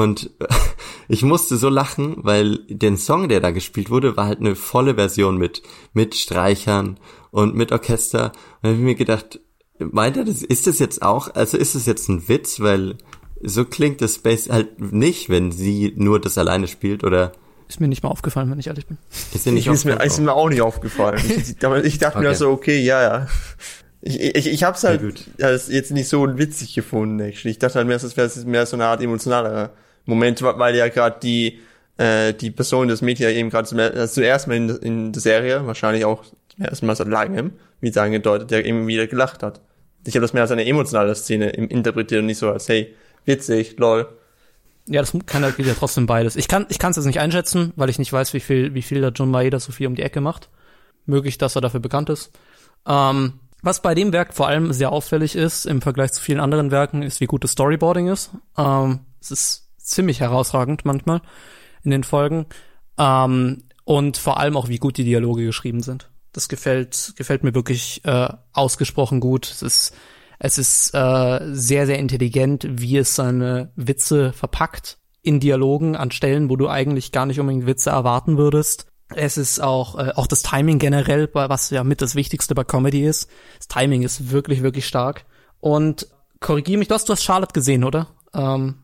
Und ich musste so lachen, weil den Song, der da gespielt wurde, war halt eine volle Version mit, mit Streichern und mit Orchester. Und dann habe ich mir gedacht, meint er das, ist das jetzt auch, also ist das jetzt ein Witz, weil so klingt das Space halt nicht, wenn sie nur das alleine spielt oder Ist mir nicht mal aufgefallen, wenn ich ehrlich bin. ist dir nicht Ich, ist, mir, aufgefallen? ist mir auch nicht aufgefallen. Ich, ich dachte mir Okay. so, okay, ja, ja. Ich, ich, ich hab's halt Ja, gut. als jetzt nicht so witzig gefunden, actually. Ich dachte halt mehr, es wäre mehr so eine Art emotionalerer Moment, weil ja gerade die, äh, die Person, das Mädchen eben gerade zum, also zuerst mal in, in der Serie, wahrscheinlich auch zum ersten Mal seit langem, wie es angedeutet, der eben wieder gelacht hat. Ich habe das mehr als eine emotionale Szene interpretiert und nicht so als, hey, witzig, lol. Ja, das kann halt ja trotzdem beides. Ich kann ich kann es jetzt nicht einschätzen, weil ich nicht weiß, wie viel wie viel da John Maeda so viel um die Ecke macht. Möglich, dass er dafür bekannt ist. Ähm, was bei dem Werk vor allem sehr auffällig ist im Vergleich zu vielen anderen Werken, ist, wie gut das Storyboarding ist. Ähm, es ist ziemlich herausragend manchmal in den Folgen ähm, und vor allem auch, wie gut die Dialoge geschrieben sind. Das gefällt gefällt mir wirklich äh, ausgesprochen gut. Es ist es ist äh, sehr, sehr intelligent, wie es seine Witze verpackt in Dialogen an Stellen, wo du eigentlich gar nicht unbedingt Witze erwarten würdest. Es ist auch, äh, auch das Timing generell, was ja mit das Wichtigste bei Comedy ist. Das Timing ist wirklich, wirklich stark. Und korrigier mich, du hast, du hast Charlotte gesehen, oder? Ähm,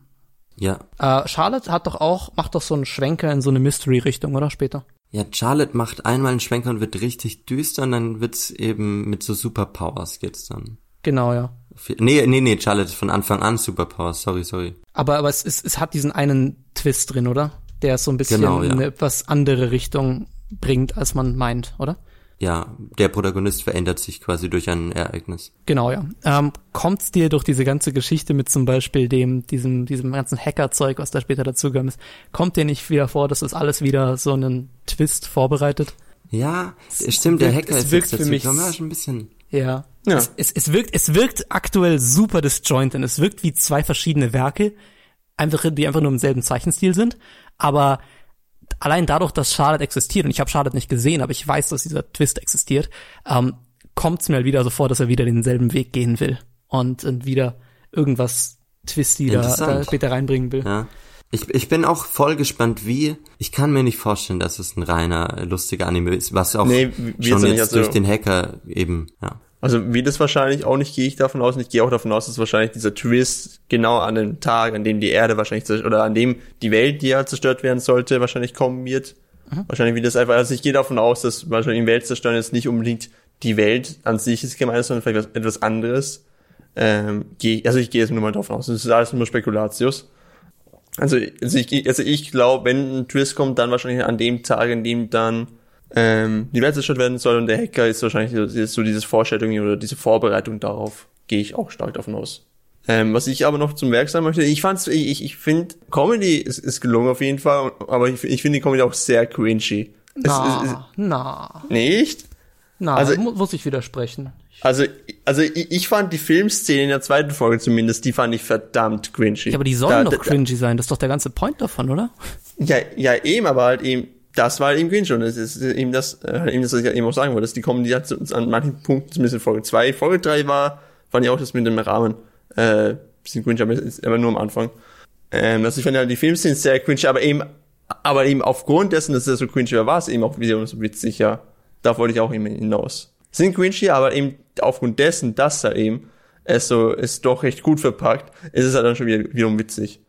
Ja. äh, Charlotte hat doch auch, macht doch so einen Schwenker in so eine Mystery-Richtung, oder? Später. Ja, Charlotte macht einmal einen Schwenker und wird richtig düster und dann wird's eben mit so Superpowers geht's dann. Genau, ja. Nee, nee, nee, Charlotte ist von Anfang an Superpowers, sorry, sorry. Aber, aber es, ist, es hat diesen einen Twist drin, oder? Der es so ein bisschen Genau, ja. in eine etwas andere Richtung bringt, als man meint, oder? Ja, der Protagonist verändert sich quasi durch ein Ereignis. Genau, ja. Ähm, kommt's dir durch diese ganze Geschichte mit zum Beispiel dem, diesem, diesem ganzen Hacker-Zeug, was da später dazugekommen ist, kommt dir nicht wieder vor, dass das alles wieder so einen Twist vorbereitet? Ja, stimmt, der wirkt- Hacker es ist wirkt für mich- ja, schon ein bisschen. Ja. Ja. Es, es, es wirkt, es wirkt aktuell super disjointed. Es wirkt wie zwei verschiedene Werke, einfach, die einfach nur im selben Zeichenstil sind, aber allein dadurch, dass Charlotte existiert, und ich habe Charlotte nicht gesehen, aber ich weiß, dass dieser Twist existiert, ähm, kommt es mir halt wieder so vor, dass er wieder denselben Weg gehen will und, und wieder irgendwas Twisty da, da später reinbringen will. Ja. Ich, ich bin auch voll gespannt, wie. Ich kann mir nicht vorstellen, dass es ein reiner lustiger Anime ist, was auch Nee, wie- schon jetzt also- durch den Hacker eben, ja. Also wie das wahrscheinlich auch nicht, gehe ich davon aus. Und ich gehe auch davon aus, dass wahrscheinlich dieser Twist genau an dem Tag, an dem die Erde wahrscheinlich zerstört, oder an dem die Welt, die ja zerstört werden sollte, wahrscheinlich kommen wird. Wahrscheinlich wie das einfach, also ich gehe davon aus, dass wahrscheinlich die Welt zerstören jetzt nicht unbedingt die Welt an sich ist gemeint, sondern vielleicht was, etwas anderes. Ähm, geh, also ich gehe jetzt nur mal davon aus. Das ist alles nur Spekulatius. Also, also ich, also ich glaube, wenn ein Twist kommt, dann wahrscheinlich an dem Tag, an dem dann ähm, die Welt zerstört werden soll und der Hacker ist wahrscheinlich so, ist so diese Vorstellung oder diese Vorbereitung darauf, gehe ich auch stark davon aus. Ähm, was ich aber noch zum Werk sagen möchte, ich fand's, ich, ich, ich finde, Comedy ist, ist gelungen auf jeden Fall, aber ich, ich finde die Comedy auch sehr cringy. Es, Na, es, es, na, nicht? na, Also- mu muss ich widersprechen. Also, also ich, ich fand die Filmszene in der zweiten Folge zumindest, die fand ich verdammt cringy. Ja, aber die sollen Da- doch da- cringy sein. Das ist doch der ganze Point davon, oder? Ja, ja, eben, aber halt eben, das war eben cringe und das ist eben das, äh, eben das, was ich eben auch sagen wollte, dass die uns an manchen Punkten, zumindest in Folge 2, Folge 3 war, fand ich auch das mit dem Rahmen, äh, bisschen cringe, aber, aber nur am Anfang. Ähm, also ich fand ja, die Filmszenen sehr cringe, aber eben, aber eben aufgrund dessen, dass er so cringe war, war es eben auch wieder so witzig, ja. Da wollte ich auch eben hinaus. Sind cringy, aber eben aufgrund dessen, dass er eben es so, ist doch recht gut verpackt, ist es halt dann schon wieder, wiederum witzig.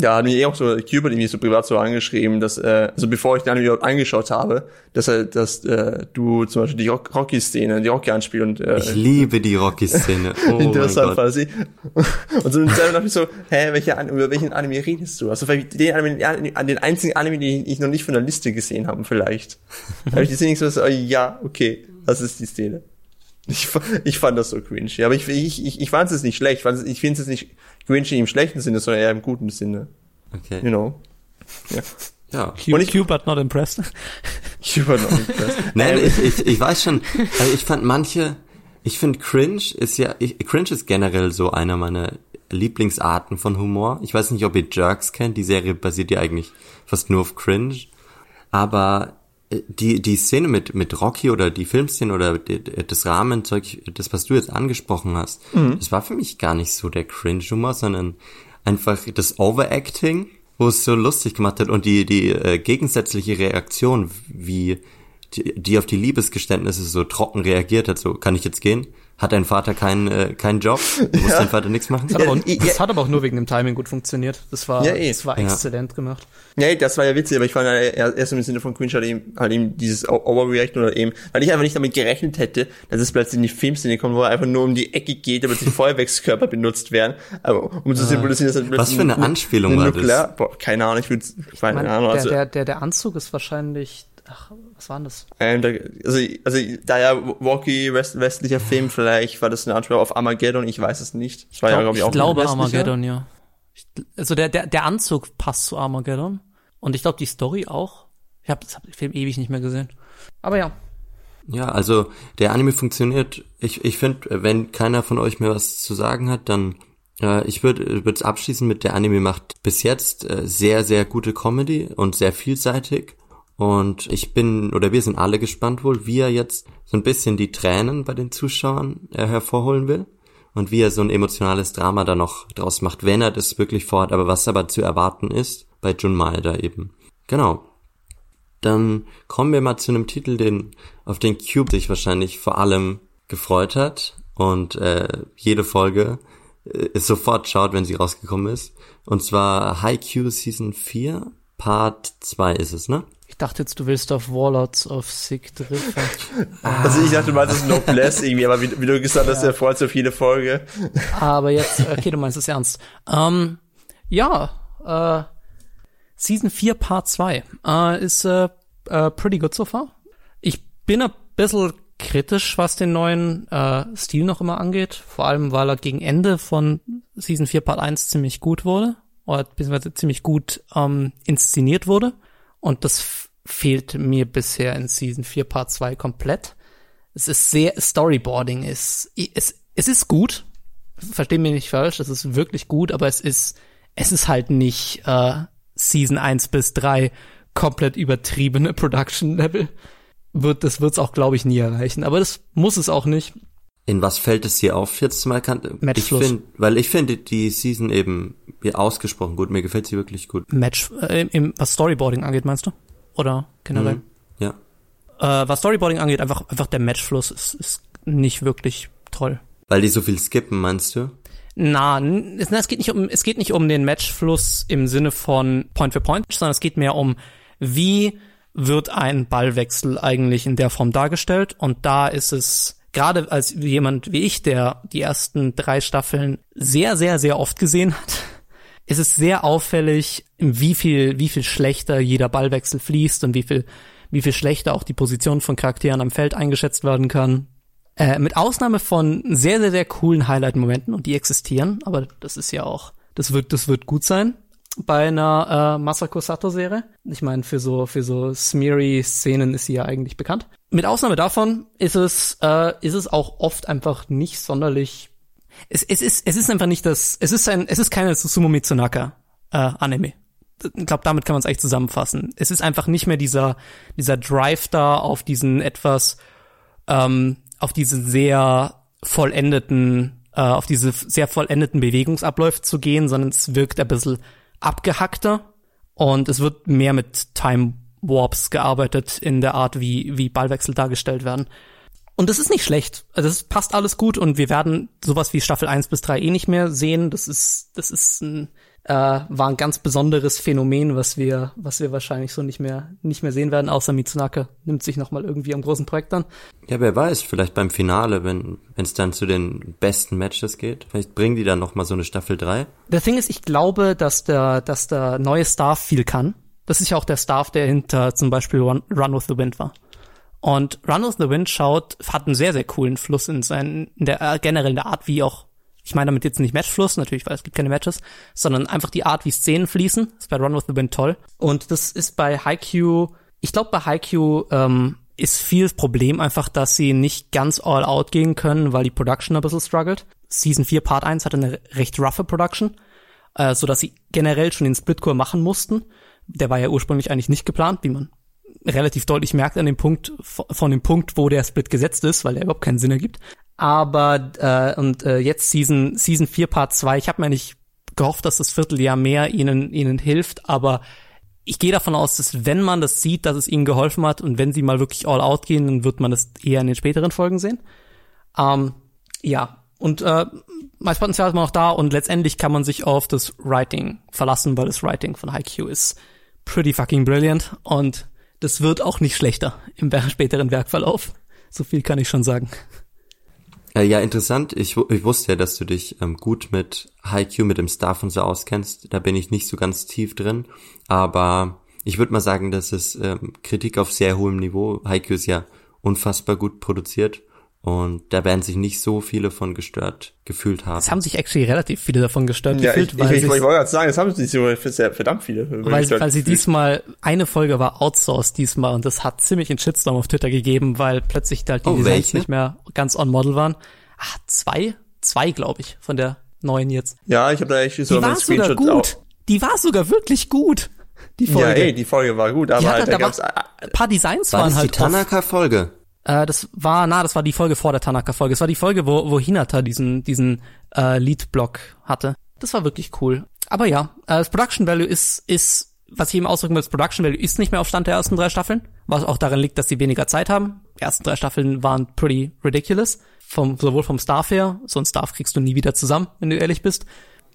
Ja, hat mir eh auch so Cuba irgendwie so privat so angeschrieben, dass, äh, also bevor ich den Anime überhaupt angeschaut habe, dass er, dass äh, du zum Beispiel die Rock Rocky-Szene, die Rocky-Anspiel und äh, Ich liebe die Rocky-Szene. Oh interessant fand ich. Und so und dann dachte ich so, hä, welche, über welchen Anime redest du? Also vielleicht den Anime, an den einzigen Anime, den ich noch nicht von der Liste gesehen habe, vielleicht. Da habe ich die Szene so, so, ja, okay, das ist die Szene. Ich, ich fand das so cringe. Aber ich, ich, ich, ich fand es nicht schlecht. Ich, finde es nicht cringe im schlechten Sinne, sondern eher im guten Sinne. You Okay. know. Ja. Ja. Q, Und ich- Q but not impressed. Ich war noch nicht das. Nein, ich, ich, ich weiß schon, also ich fand manche, ich finde Cringe ist ja, ich, Cringe ist generell so einer meiner Lieblingsarten von Humor. Ich weiß nicht, ob ihr Jerks kennt, die Serie basiert ja eigentlich fast nur auf Cringe. Aber die, die Szene mit, mit Rocky oder die Filmszene oder das Rahmenzeug, das, was du jetzt angesprochen hast, das war für mich gar nicht so der Cringe-Humor, sondern einfach das Overacting, wo es so lustig gemacht hat und die, die äh, gegensätzliche Reaktion, wie die, die auf die Liebesgeständnisse so trocken reagiert hat, so, kann ich jetzt gehen? Hat dein Vater keinen, äh, keinen Job? Muss Ja. dein Vater nichts machen? Das, hat aber, Ja, das ja. hat aber auch nur wegen dem Timing gut funktioniert. Das war, Ja, eh. das war Ja. exzellent gemacht. Nee, das war ja witzig, aber ich fand halt erst im Sinne von Cringe halt eben, halt eben dieses Overreaction oder eben, weil ich einfach nicht damit gerechnet hätte, dass es plötzlich in die Filmszene kommt, wo er einfach nur um die Ecke geht, damit die Feuerwerkskörper benutzt werden, aber um zu symbolisieren, dass er plötzlich Ah. Was für eine Anspielung war das? Nuklear, Boah, keine Ahnung, ich würde, keine Ahnung, der, also, der, der, der Anzug ist wahrscheinlich, ach, was war denn das? ähm, da, also, also, da ja Rocky West, westlicher Film, vielleicht war das eine Anspielung auf Armageddon, ich weiß es nicht. Das war ja, glaube ich, ich auch glaube. Armageddon, ja. Ich, also der, der, der Anzug passt zu Armageddon. Und ich glaube, die Story auch. Ich habe hab den Film ewig nicht mehr gesehen. Aber ja. Ja, also der Anime funktioniert. Ich, ich finde, wenn keiner von euch mehr was zu sagen hat, dann äh, ich würde es abschließen mit der Anime macht bis jetzt äh, sehr, sehr gute Comedy und sehr vielseitig. Und ich bin, oder wir sind alle gespannt wohl, wie er jetzt so ein bisschen die Tränen bei den Zuschauern äh, hervorholen will. Und wie er so ein emotionales Drama da noch draus macht, wenn er das wirklich vorhat, aber was aber zu erwarten ist, bei Jun Maeda eben. Genau. Dann kommen wir mal zu einem Titel, den auf den Cube sich wahrscheinlich vor allem gefreut hat und äh, jede Folge äh, sofort schaut, wenn sie rausgekommen ist. Und zwar Haikyuu Season 4, Part 2 ist es, ne? Ich dachte jetzt, du willst auf Warlords of Sick Drift. Also ich dachte, du meinst es Noblesse irgendwie, aber wie, wie du gesagt hast, er freut sich auf jede Folge. Aber jetzt, okay, du meinst es ernst. Ähm, ja, äh, Season 4 Part 2 äh, ist äh, äh, pretty good so far. Ich bin ein bisschen kritisch, was den neuen äh, Stil noch immer angeht. Vor allem, weil er gegen Ende von Season 4 Part 1 ziemlich gut wurde. Oder beziehungsweise ziemlich gut ähm, inszeniert wurde. Und das fehlt mir bisher in Season 4 Part 2 komplett. Es ist sehr, Storyboarding ist, es, es ist gut. Versteh mich nicht falsch, es ist wirklich gut, aber es ist, es ist halt nicht äh, Season 1 bis 3 komplett übertriebene Production Level. Wird, das wird's auch, glaube ich, nie erreichen. Aber das muss es auch nicht. In was fällt es dir auf jetzt mal? Kann, ich finde, weil ich finde die Season eben ausgesprochen gut. Mir gefällt sie wirklich gut. Match, äh, im, was Storyboarding angeht, meinst du? Oder generell? Mhm. Ja. Äh, was Storyboarding angeht, einfach, einfach der Matchfluss ist, ist nicht wirklich toll. Weil die so viel skippen, meinst du? Na, es, na, es geht nicht um, es geht nicht um den Matchfluss im Sinne von Point für Point, sondern es geht mehr um, wie wird ein Ballwechsel eigentlich in der Form dargestellt? Und da ist es gerade als jemand wie ich, der die ersten drei Staffeln sehr, sehr, sehr oft gesehen hat, ist es sehr auffällig, wie viel, wie viel schlechter jeder Ballwechsel fließt und wie viel, wie viel schlechter auch die Position von Charakteren am Feld eingeschätzt werden kann. Äh, mit Ausnahme von sehr, sehr, sehr coolen Highlight-Momenten und die existieren, aber das ist ja auch, das wird, das wird gut sein bei einer äh, Masako Sato-Serie. Ich meine, für so, für so Smeary-Szenen ist sie ja eigentlich bekannt. Mit Ausnahme davon ist es, äh, ist es auch oft einfach nicht sonderlich. Es, es ist, es ist einfach nicht das, es ist ein, es ist keine Susumu Mitsunaka äh, Anime. Ich glaube, damit kann man es eigentlich zusammenfassen. Es ist einfach nicht mehr dieser, dieser Drive da auf diesen etwas ähm, auf diesen sehr vollendeten äh, auf diese sehr vollendeten Bewegungsabläufe zu gehen, sondern es wirkt ein bisschen abgehackter und es wird mehr mit Time Warps gearbeitet in der Art, wie, wie Ballwechsel dargestellt werden. Und das ist nicht schlecht. Also das passt alles gut und wir werden sowas wie Staffel 1 bis 3 eh nicht mehr sehen. Das ist, das ist ein, äh, war ein ganz besonderes Phänomen, was wir, was wir wahrscheinlich so nicht mehr, nicht mehr sehen werden, außer Mitsunaka nimmt sich nochmal irgendwie am großen Projekt an. Ja, wer weiß, vielleicht beim Finale, wenn es dann zu den besten Matches geht, vielleicht bringen die dann nochmal so eine Staffel 3. Der Ding ist, ich glaube, dass der, dass der neue Staff viel kann. Das ist ja auch der Staff, der hinter zum Beispiel Run, Run with the Wind war. Und Run with the Wind schaut, hat einen sehr, sehr coolen Fluss in seinen, in der, äh, generell in der Art, wie auch, ich meine damit jetzt nicht Matchfluss, natürlich, weil es gibt keine Matches, sondern einfach die Art, wie Szenen fließen. Ist bei Run with the Wind toll. Und das ist bei Haikyuu, ich glaube bei Haikyuu, ähm, ist viel das Problem einfach, dass sie nicht ganz all out gehen können, weil die Production ein bisschen struggelt. Season 4 Part 1 hatte eine recht roughe Production, äh, so dass sie generell schon den Splitcore machen mussten der war ja ursprünglich eigentlich nicht geplant, wie man relativ deutlich merkt an dem Punkt, von dem Punkt, wo der Split gesetzt ist, weil der überhaupt keinen Sinn ergibt. Aber äh, und äh, jetzt Season Season 4 Part 2, ich habe mir nicht gehofft, dass das Vierteljahr mehr ihnen ihnen hilft, aber ich gehe davon aus, dass wenn man das sieht, dass es ihnen geholfen hat und wenn sie mal wirklich all out gehen, dann wird man das eher in den späteren Folgen sehen. Ähm, ja, und äh, mein Potenzial ist immer noch da und letztendlich kann man sich auf das Writing verlassen, weil das Writing von Haikyuu ist pretty fucking brilliant und das wird auch nicht schlechter im späteren Werkverlauf. So viel kann ich schon sagen. Äh, ja, interessant. Ich, ich wusste ja, dass du dich ähm, gut mit Haikyuu, mit dem Staff und so auskennst. Da bin ich nicht so ganz tief drin. Aber ich würde mal sagen, das ist ähm, Kritik auf sehr hohem Niveau. Haikyuu ist ja unfassbar gut produziert. Und da werden sich nicht so viele von gestört gefühlt haben. Es haben sich actually relativ viele davon gestört ja, gefühlt. Ich, weil ich, ich, ich wollte gerade sagen, es haben sich so verdammt viele. Weil, weil sie diesmal, eine Folge war outsourced diesmal und das hat ziemlich einen Shitstorm auf Twitter gegeben, weil plötzlich halt die oh, Designs nicht mehr ganz on model waren. Ah, zwei? Zwei, glaube ich, von der neuen jetzt. Ja, ich habe da echt so die war sogar gut. Auch. Die war sogar wirklich gut. Die Folge. Ja, ey, die Folge war gut, aber halt, da, da gab's ein paar Designs war waren halt die Tanaka-Folge. Äh, das war, na, das war die Folge vor der Tanaka-Folge. Das war die Folge, wo, wo Hinata diesen, diesen äh, Lead-Block hatte. Das war wirklich cool. Aber ja, äh, das Production Value ist, ist, was ich eben ausdrücken will, das Production Value ist nicht mehr auf Stand der ersten drei Staffeln, was auch daran liegt, dass sie weniger Zeit haben. Die ersten drei Staffeln waren pretty ridiculous. Vom, sowohl vom Staff her, so ein Staff kriegst du nie wieder zusammen, wenn du ehrlich bist.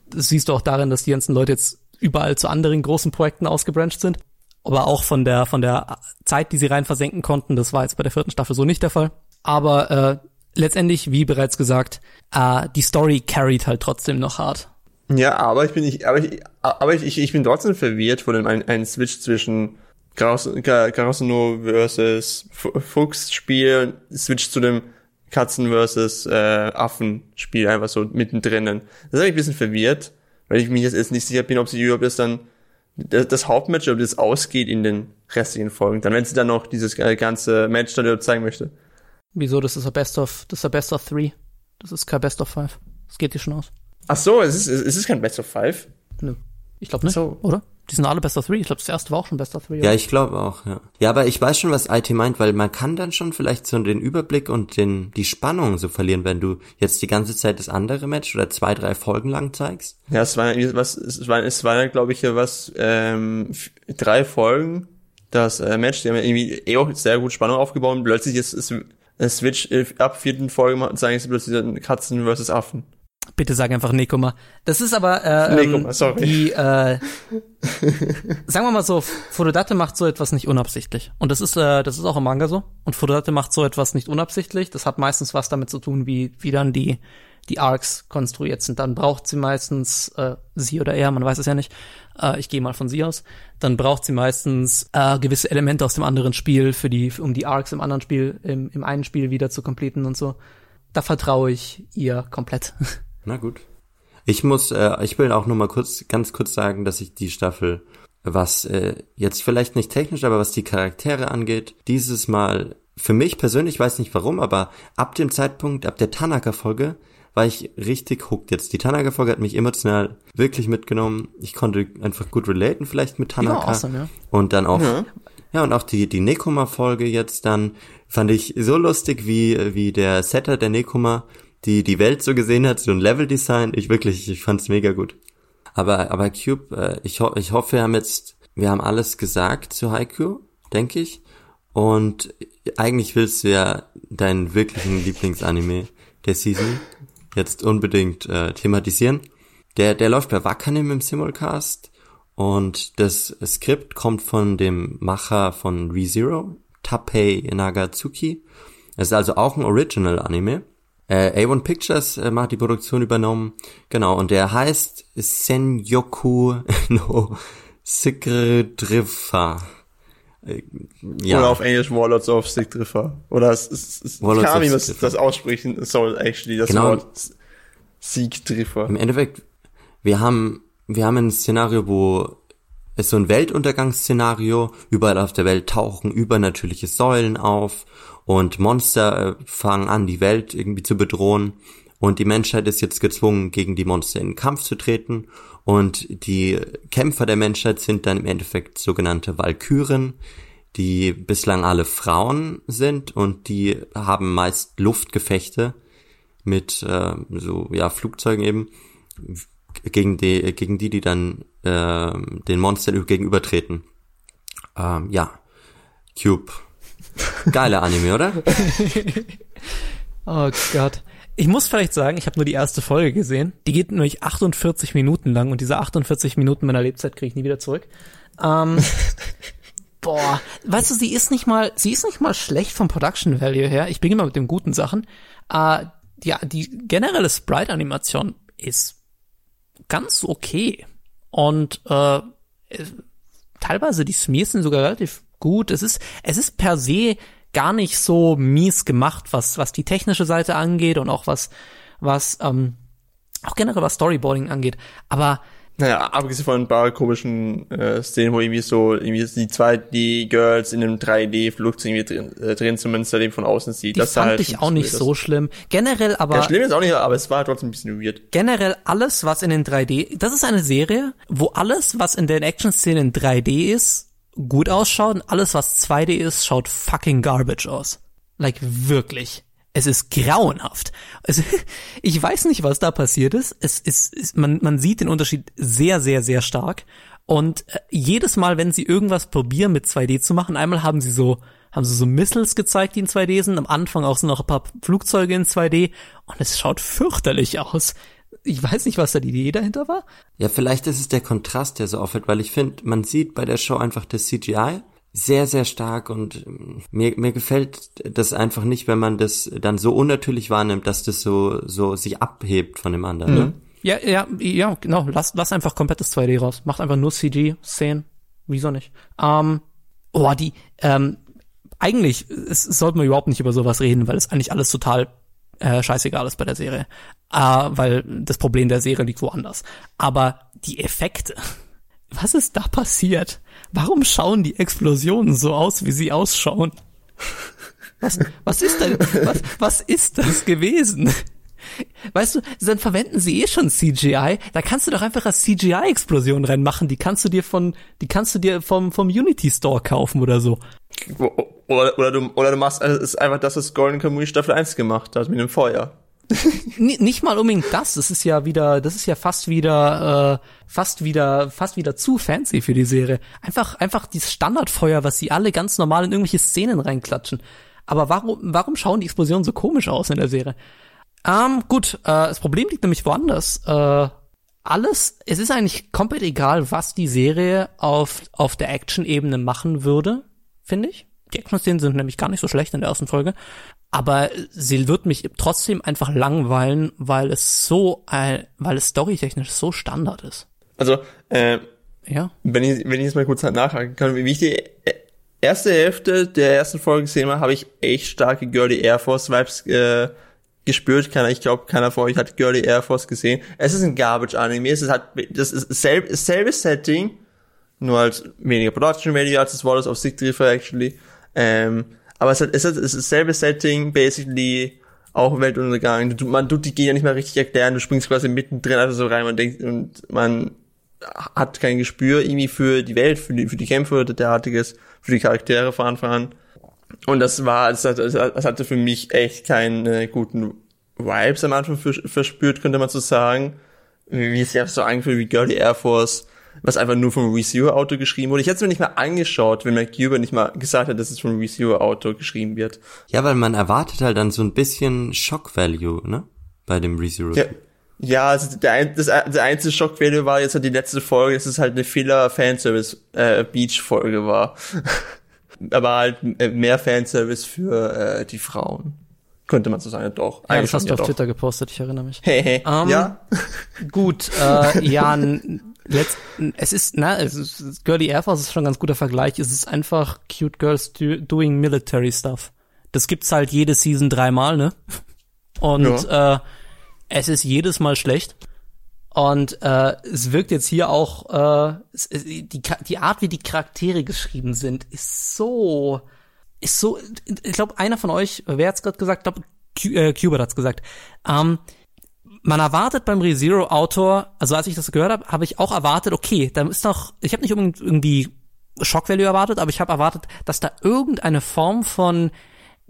Das siehst du auch darin, dass die ganzen Leute jetzt überall zu anderen großen Projekten ausgebrancht sind aber auch von der von der Zeit, die sie rein versenken konnten. Das war jetzt bei der vierten Staffel so nicht der Fall. Aber äh, letztendlich, wie bereits gesagt, äh, die Story carried halt trotzdem noch hart. Ja, aber ich bin nicht, aber ich, aber ich, ich bin trotzdem verwirrt von dem einen Switch zwischen Karasuno versus Fuchs Spiel, Switch zu dem Katzen versus äh, Affen Spiel einfach so mittendrin. Das hat mich ein bisschen verwirrt, weil ich mich jetzt nicht sicher bin, ob sie überhaupt das dann das, das Hauptmatch, ob das ausgeht in den restlichen Folgen. Dann, wenn sie dann noch dieses ganze Match dann zeigen möchte. Wieso? Das ist ein Best of, das ist ein Best of Three. Das ist kein Best of Five. Das geht dir schon aus. Ach so, es ist, es ist kein Best of Five? Nö. Ich glaube nicht, so. oder? Die sind alle Best of Three. Ich glaube, das erste war auch schon Best of Three. Ja, ich glaube auch, ja. Ja, aber ich weiß schon, was IT meint, weil man kann dann schon vielleicht so den Überblick und den, die Spannung so verlieren, wenn du jetzt die ganze Zeit das andere Match oder zwei, drei Folgen lang zeigst. Ja, es war, was, es war, es war, glaube ich, was, ähm, drei Folgen, das äh, Match, die haben irgendwie eh auch sehr gut Spannung aufgebaut und plötzlich ist es, Switch äh, ab vierten Folge zeigen sie plötzlich Katzen versus Affen. Bitte sag einfach Nekoma. Das ist aber äh, Nekoma, sorry. die, äh, sagen wir mal so, Furudate macht so etwas nicht unabsichtlich. Und das ist, äh, das ist auch im Manga so. Und Furudate macht so etwas nicht unabsichtlich. Das hat meistens was damit zu tun, wie, wie dann die, die Arcs konstruiert sind. Dann braucht sie meistens, äh, sie oder er, man weiß es ja nicht, äh, ich gehe mal von sie aus, dann braucht sie meistens äh, gewisse Elemente aus dem anderen Spiel, für die, um die Arcs im anderen Spiel, im, im einen Spiel wieder zu completen und so. Da vertraue ich ihr komplett. Na gut. Ich muss, äh, ich will auch nur mal kurz, ganz kurz sagen, dass ich die Staffel, was äh, jetzt vielleicht nicht technisch, aber was die Charaktere angeht, dieses Mal für mich persönlich, weiß nicht warum, aber ab dem Zeitpunkt, ab der Tanaka-Folge, war ich richtig hooked jetzt. Die Tanaka-Folge hat mich emotional wirklich mitgenommen. Ich konnte einfach gut relaten vielleicht mit Tanaka. Awesome, ja. Und dann auch, ja, ja und auch die, die Nekoma-Folge jetzt dann fand ich so lustig, wie, wie der Setter der Nekoma die die Welt so gesehen hat, so ein Leveldesign, ich wirklich, ich fand's mega gut. Aber, aber Cube, äh, ich, ho ich hoffe, wir haben jetzt, wir haben alles gesagt zu Haiku, denke ich. Und eigentlich willst du ja deinen wirklichen Lieblingsanime der Season jetzt unbedingt äh, thematisieren. Der, der läuft bei Wakanim im Simulcast und das Skript kommt von dem Macher von ReZero, Tapei Nagatsuki. Es ist also auch ein Original-Anime. Äh, A1 Pictures äh, macht die Produktion übernommen. Genau, und der heißt Senyoku no Sikredrifa. Äh, ja. Oder auf Englisch Warlords of Sigdrifer. Oder es, es, es Warlords ich kann was Sigdrifer. das aussprechen soll, actually, das Genau. Wort Siegdrifer. Im Endeffekt, wir haben, wir haben ein Szenario, wo es so ein Weltuntergangsszenario, überall auf der Welt tauchen übernatürliche Säulen auf und Monster äh, fangen an, die Welt irgendwie zu bedrohen und die Menschheit ist jetzt gezwungen, gegen die Monster in Kampf zu treten und die Kämpfer der Menschheit sind dann im Endeffekt sogenannte Walküren, die bislang alle Frauen sind und die haben meist Luftgefechte mit äh, so ja Flugzeugen eben gegen die gegen die die dann äh, den Monstern gegenübertreten. Ähm, ja, Cube. Geiler Anime, oder? Oh Gott. Ich muss vielleicht sagen, ich habe nur die erste Folge gesehen. Die geht nämlich 48 Minuten lang und diese 48 Minuten meiner Lebzeit kriege ich nie wieder zurück. Ähm, boah, weißt du, sie ist nicht mal, sie ist nicht mal schlecht vom Production Value her. Ich bin immer mit den guten Sachen. Äh, ja, die generelle Sprite-Animation ist ganz okay und äh, teilweise die Smears sind sogar relativ gut. Es ist, es ist per se gar nicht so mies gemacht, was, was die technische Seite angeht und auch was, was, ähm, auch generell was Storyboarding angeht. Aber Naja, abgesehen von ein paar komischen äh, Szenen, wo irgendwie so irgendwie die 2D-Girls in einem 3D-Flugzeug irgendwie drin, äh, drin zumindest eben von außen sieht. die das fand halt ich auch nicht so schlimm. Generell aber. Ja, schlimm ist auch nicht, aber es war trotzdem ein bisschen weird. generell alles, was in den 3D, das ist eine Serie, wo alles, was in den Action-Szenen in 3D ist, gut ausschaut und alles, was 2D ist, schaut fucking garbage aus. Like, wirklich. Es ist grauenhaft. Es, ich weiß nicht, was da passiert ist. Es ist, man, man sieht den Unterschied sehr, sehr, sehr stark. Und äh, jedes Mal, wenn sie irgendwas probieren mit 2D zu machen, einmal haben sie so, haben sie so Missiles gezeigt, die in 2D sind. Am Anfang auch so noch ein paar Flugzeuge in 2D. Und es schaut fürchterlich aus. Ich weiß nicht, was da die Idee dahinter war. Ja, vielleicht ist es der Kontrast, der so auffällt, weil ich finde, man sieht bei der Show einfach das CGI sehr, sehr stark und ähm, mir, mir gefällt das einfach nicht, wenn man das dann so unnatürlich wahrnimmt, dass das so, so sich abhebt von dem anderen. Ne? Ja, ja, ja, genau. Lass, lass einfach komplettes 2D raus. Macht einfach nur CG-Szenen. Wieso nicht? Ähm, oh, die, ähm, eigentlich es, sollte man überhaupt nicht über sowas reden, weil es eigentlich alles total äh, scheißegal ist bei der Serie. Äh, weil das Problem der Serie liegt woanders. Aber die Effekte, was ist da passiert? Warum schauen die Explosionen so aus, wie sie ausschauen? Was, was ist denn, was, was ist das gewesen? Weißt du, dann verwenden sie eh schon CGI, da kannst du doch einfach eine CGI-Explosion reinmachen, die kannst du dir von, die kannst du dir vom, vom Unity Store kaufen oder so. Oder, oder, du, oder du machst, es ist einfach das, was Golden Kamuy Staffel 1 gemacht hat, mit dem Feuer. Nicht mal unbedingt das, das ist ja wieder, das ist ja fast wieder, äh, fast wieder, fast wieder zu fancy für die Serie. Einfach, einfach dieses Standardfeuer, was sie alle ganz normal in irgendwelche Szenen reinklatschen. Aber warum, warum schauen die Explosionen so komisch aus in der Serie? Ähm, gut, äh, das Problem liegt nämlich woanders. Äh, alles, es ist eigentlich komplett egal, was die Serie auf, auf der Action-Ebene machen würde, finde ich. Die Action-Szenen sind nämlich gar nicht so schlecht in der ersten Folge. Aber sie wird mich trotzdem einfach langweilen, weil es so, äh, weil es storytechnisch so Standard ist. Also, äh, Ja. wenn ich, wenn ich jetzt mal kurz nachhaken kann, wie ich die äh, erste Hälfte der ersten Folge gesehen habe, habe ich echt starke Girly Air Force Vibes äh, gespürt. Keiner, ich glaube, keiner von euch hat Girly Air Force gesehen. Es ist ein Garbage Anime. Es ist halt, das ist selb, selbe Setting, nur als weniger Production Value als das Wallace of Sigdrifer actually. Ähm, aber es, hat, es, ist dasselbe Setting, basically auch Weltuntergang. Du, man tut die Gegner nicht mal richtig erklären. Du springst quasi mittendrin einfach so rein man denkt und man hat kein Gespür irgendwie für die Welt, für die, für die Kämpfe oder derartiges, für die Charaktere von Anfang an. Und das war, es hatte, es hatte für mich echt keinen äh, guten Vibes am Anfang verspürt, könnte man so sagen. Wie es ja so angefühlt wie Girly Air Force, was einfach nur vom ReZero-Auto geschrieben wurde. Ich hätte es mir nicht mal angeschaut, wenn McCuber nicht mal gesagt hat, dass es vom ReZero-Auto geschrieben wird. Ja, weil man erwartet halt dann so ein bisschen Shock-Value, ne? Bei dem ReZero. Ja, ja also der, das, der einzige Shock-Value war jetzt halt die letzte Folge, dass es halt eine Fehler-Fanservice-Beach-Folge äh, war. Aber halt äh, mehr Fanservice für äh, die Frauen. Könnte man so sagen, doch. Ja, das hast du auf doch. Twitter gepostet, ich erinnere mich. Hey, hey. Um, ja. Gut, äh, Jan, letzt, es ist, na, es ist, Girly Air Force ist schon ein ganz guter Vergleich. Es ist einfach cute girls do, doing military stuff. Das gibt's halt jede Season dreimal, ne? Und ja. äh, es ist jedes Mal schlecht. Und äh, es wirkt jetzt hier auch, äh, es, die, die Art, wie die Charaktere geschrieben sind, ist so, ist so, ich glaube, einer von euch, wer hat's gerade gesagt? Ich glaube, äh, Cuba hat's gesagt. Ähm, man erwartet beim ReZero-Autor, also als ich das gehört habe, habe ich auch erwartet, okay, da ist doch, ich habe nicht irgendwie Shock Value erwartet, aber ich habe erwartet, dass da irgendeine Form von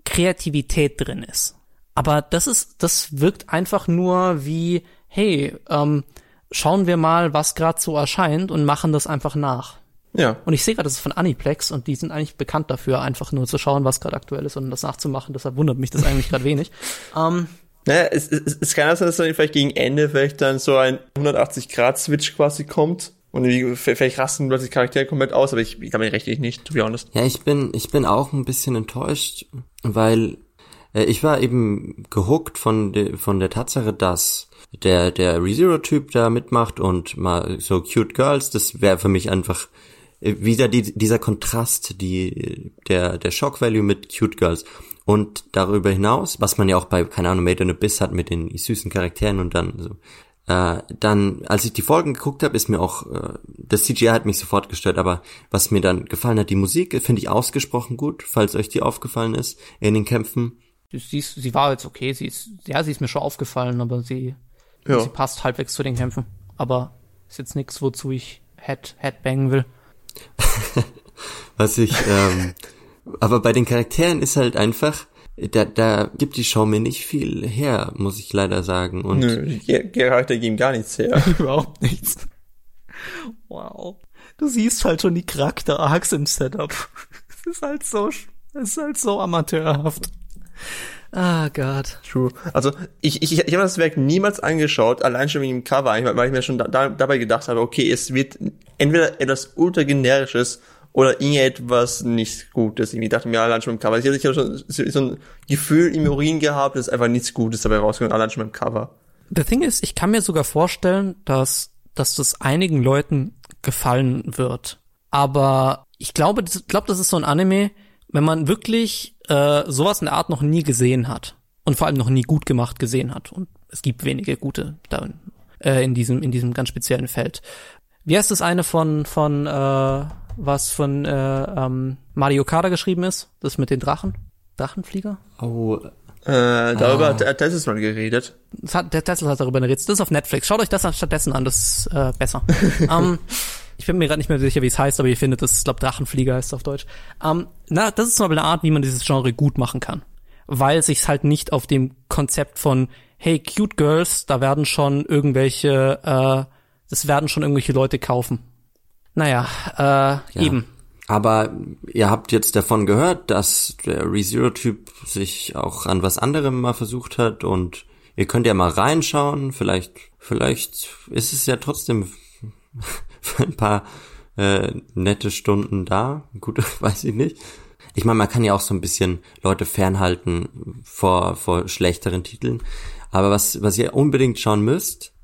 Kreativität drin ist. Aber das ist, das wirkt einfach nur wie, hey, ähm, schauen wir mal, was gerade so erscheint und machen das einfach nach. Ja. Und ich sehe gerade, das ist von Aniplex und die sind eigentlich bekannt dafür, einfach nur zu schauen, was gerade aktuell ist und das nachzumachen. Deshalb wundert mich das eigentlich gerade wenig. Ähm, naja, es, es, es kann sein, dass dann vielleicht gegen Ende vielleicht dann so ein 180-Grad-Switch quasi kommt. Und vielleicht rasten plötzlich Charaktere komplett aus, aber ich, ich kann mir rechtlich nicht, to be honest. Ja, ich bin, ich bin auch ein bisschen enttäuscht, weil äh, ich war eben gehuckt von, de, von der Tatsache, dass der, der ReZero-Typ da mitmacht und mal so cute Girls, das wäre für mich einfach äh, wieder die, dieser Kontrast, die, der, der Shock Value mit cute Girls. Und darüber hinaus, was man ja auch bei, keine Ahnung, Made in Abyss hat mit den süßen Charakteren und dann so. Äh, dann, als ich die Folgen geguckt habe, ist mir auch, äh, das CGI hat mich sofort gestört, aber was mir dann gefallen hat, die Musik finde ich ausgesprochen gut, falls euch die aufgefallen ist in den Kämpfen. Sie, ist, sie war jetzt okay, sie ist, ja, sie ist mir schon aufgefallen, aber sie, ja. sie passt halbwegs zu den Kämpfen. Aber ist jetzt nichts, wozu ich Head, Headbangen will. was ich, ähm, aber bei den Charakteren ist halt einfach, da, da gibt die Show mir nicht viel her, muss ich leider sagen. Und Nö, Charakter geben gar nichts her. Überhaupt nichts. Wow. Du siehst halt schon die Charakter-Arcs im Setup. Es ist halt so, es ist halt so amateurhaft. Ah Gott. True. Also ich, ich, ich habe das Werk niemals angeschaut, allein schon wegen dem Cover, weil ich mir schon da, dabei gedacht habe, okay, es wird entweder etwas ultra generisches oder irgendetwas nicht Gutes. Ich dachte mir allein schon beim Cover. Ich hatte schon so ein Gefühl im Urin gehabt, dass einfach nichts Gutes dabei rauskommt, allein schon beim Cover. The thing ist, ich kann mir sogar vorstellen, dass, dass das einigen Leuten gefallen wird. Aber ich glaube, ich glaube, das ist so ein Anime, wenn man wirklich äh, sowas in der Art noch nie gesehen hat und vor allem noch nie gut gemacht gesehen hat. Und es gibt wenige gute da, äh, in diesem in diesem ganz speziellen Feld. Wie heißt das eine von von äh, was von äh, ähm, Mario Kada geschrieben ist. Das mit den Drachen. Drachenflieger? Oh. Äh, darüber ah. hat Tesla mal geredet. Das hat, der Tesla hat darüber geredet. Das ist auf Netflix. Schaut euch das stattdessen an, das ist äh, besser. um, ähm, ich bin mir gerade nicht mehr sicher, wie es heißt, aber ihr findet das, ich glaube, Drachenflieger heißt es auf Deutsch. Um, ähm, na, das ist zum Beispiel eine Art, wie man dieses Genre gut machen kann. Weil sich's halt nicht auf dem Konzept von, hey, cute girls, da werden schon irgendwelche, äh, das werden schon irgendwelche Leute kaufen. Naja, äh, ja. eben. Aber ihr habt jetzt davon gehört, dass der ReZero-Typ sich auch an was anderem mal versucht hat und ihr könnt ja mal reinschauen. Vielleicht, vielleicht ist es ja trotzdem für ein paar äh, nette Stunden da. Gut, weiß ich nicht. Ich meine, man kann ja auch so ein bisschen Leute fernhalten vor, vor schlechteren Titeln. Aber was, was ihr unbedingt schauen müsst,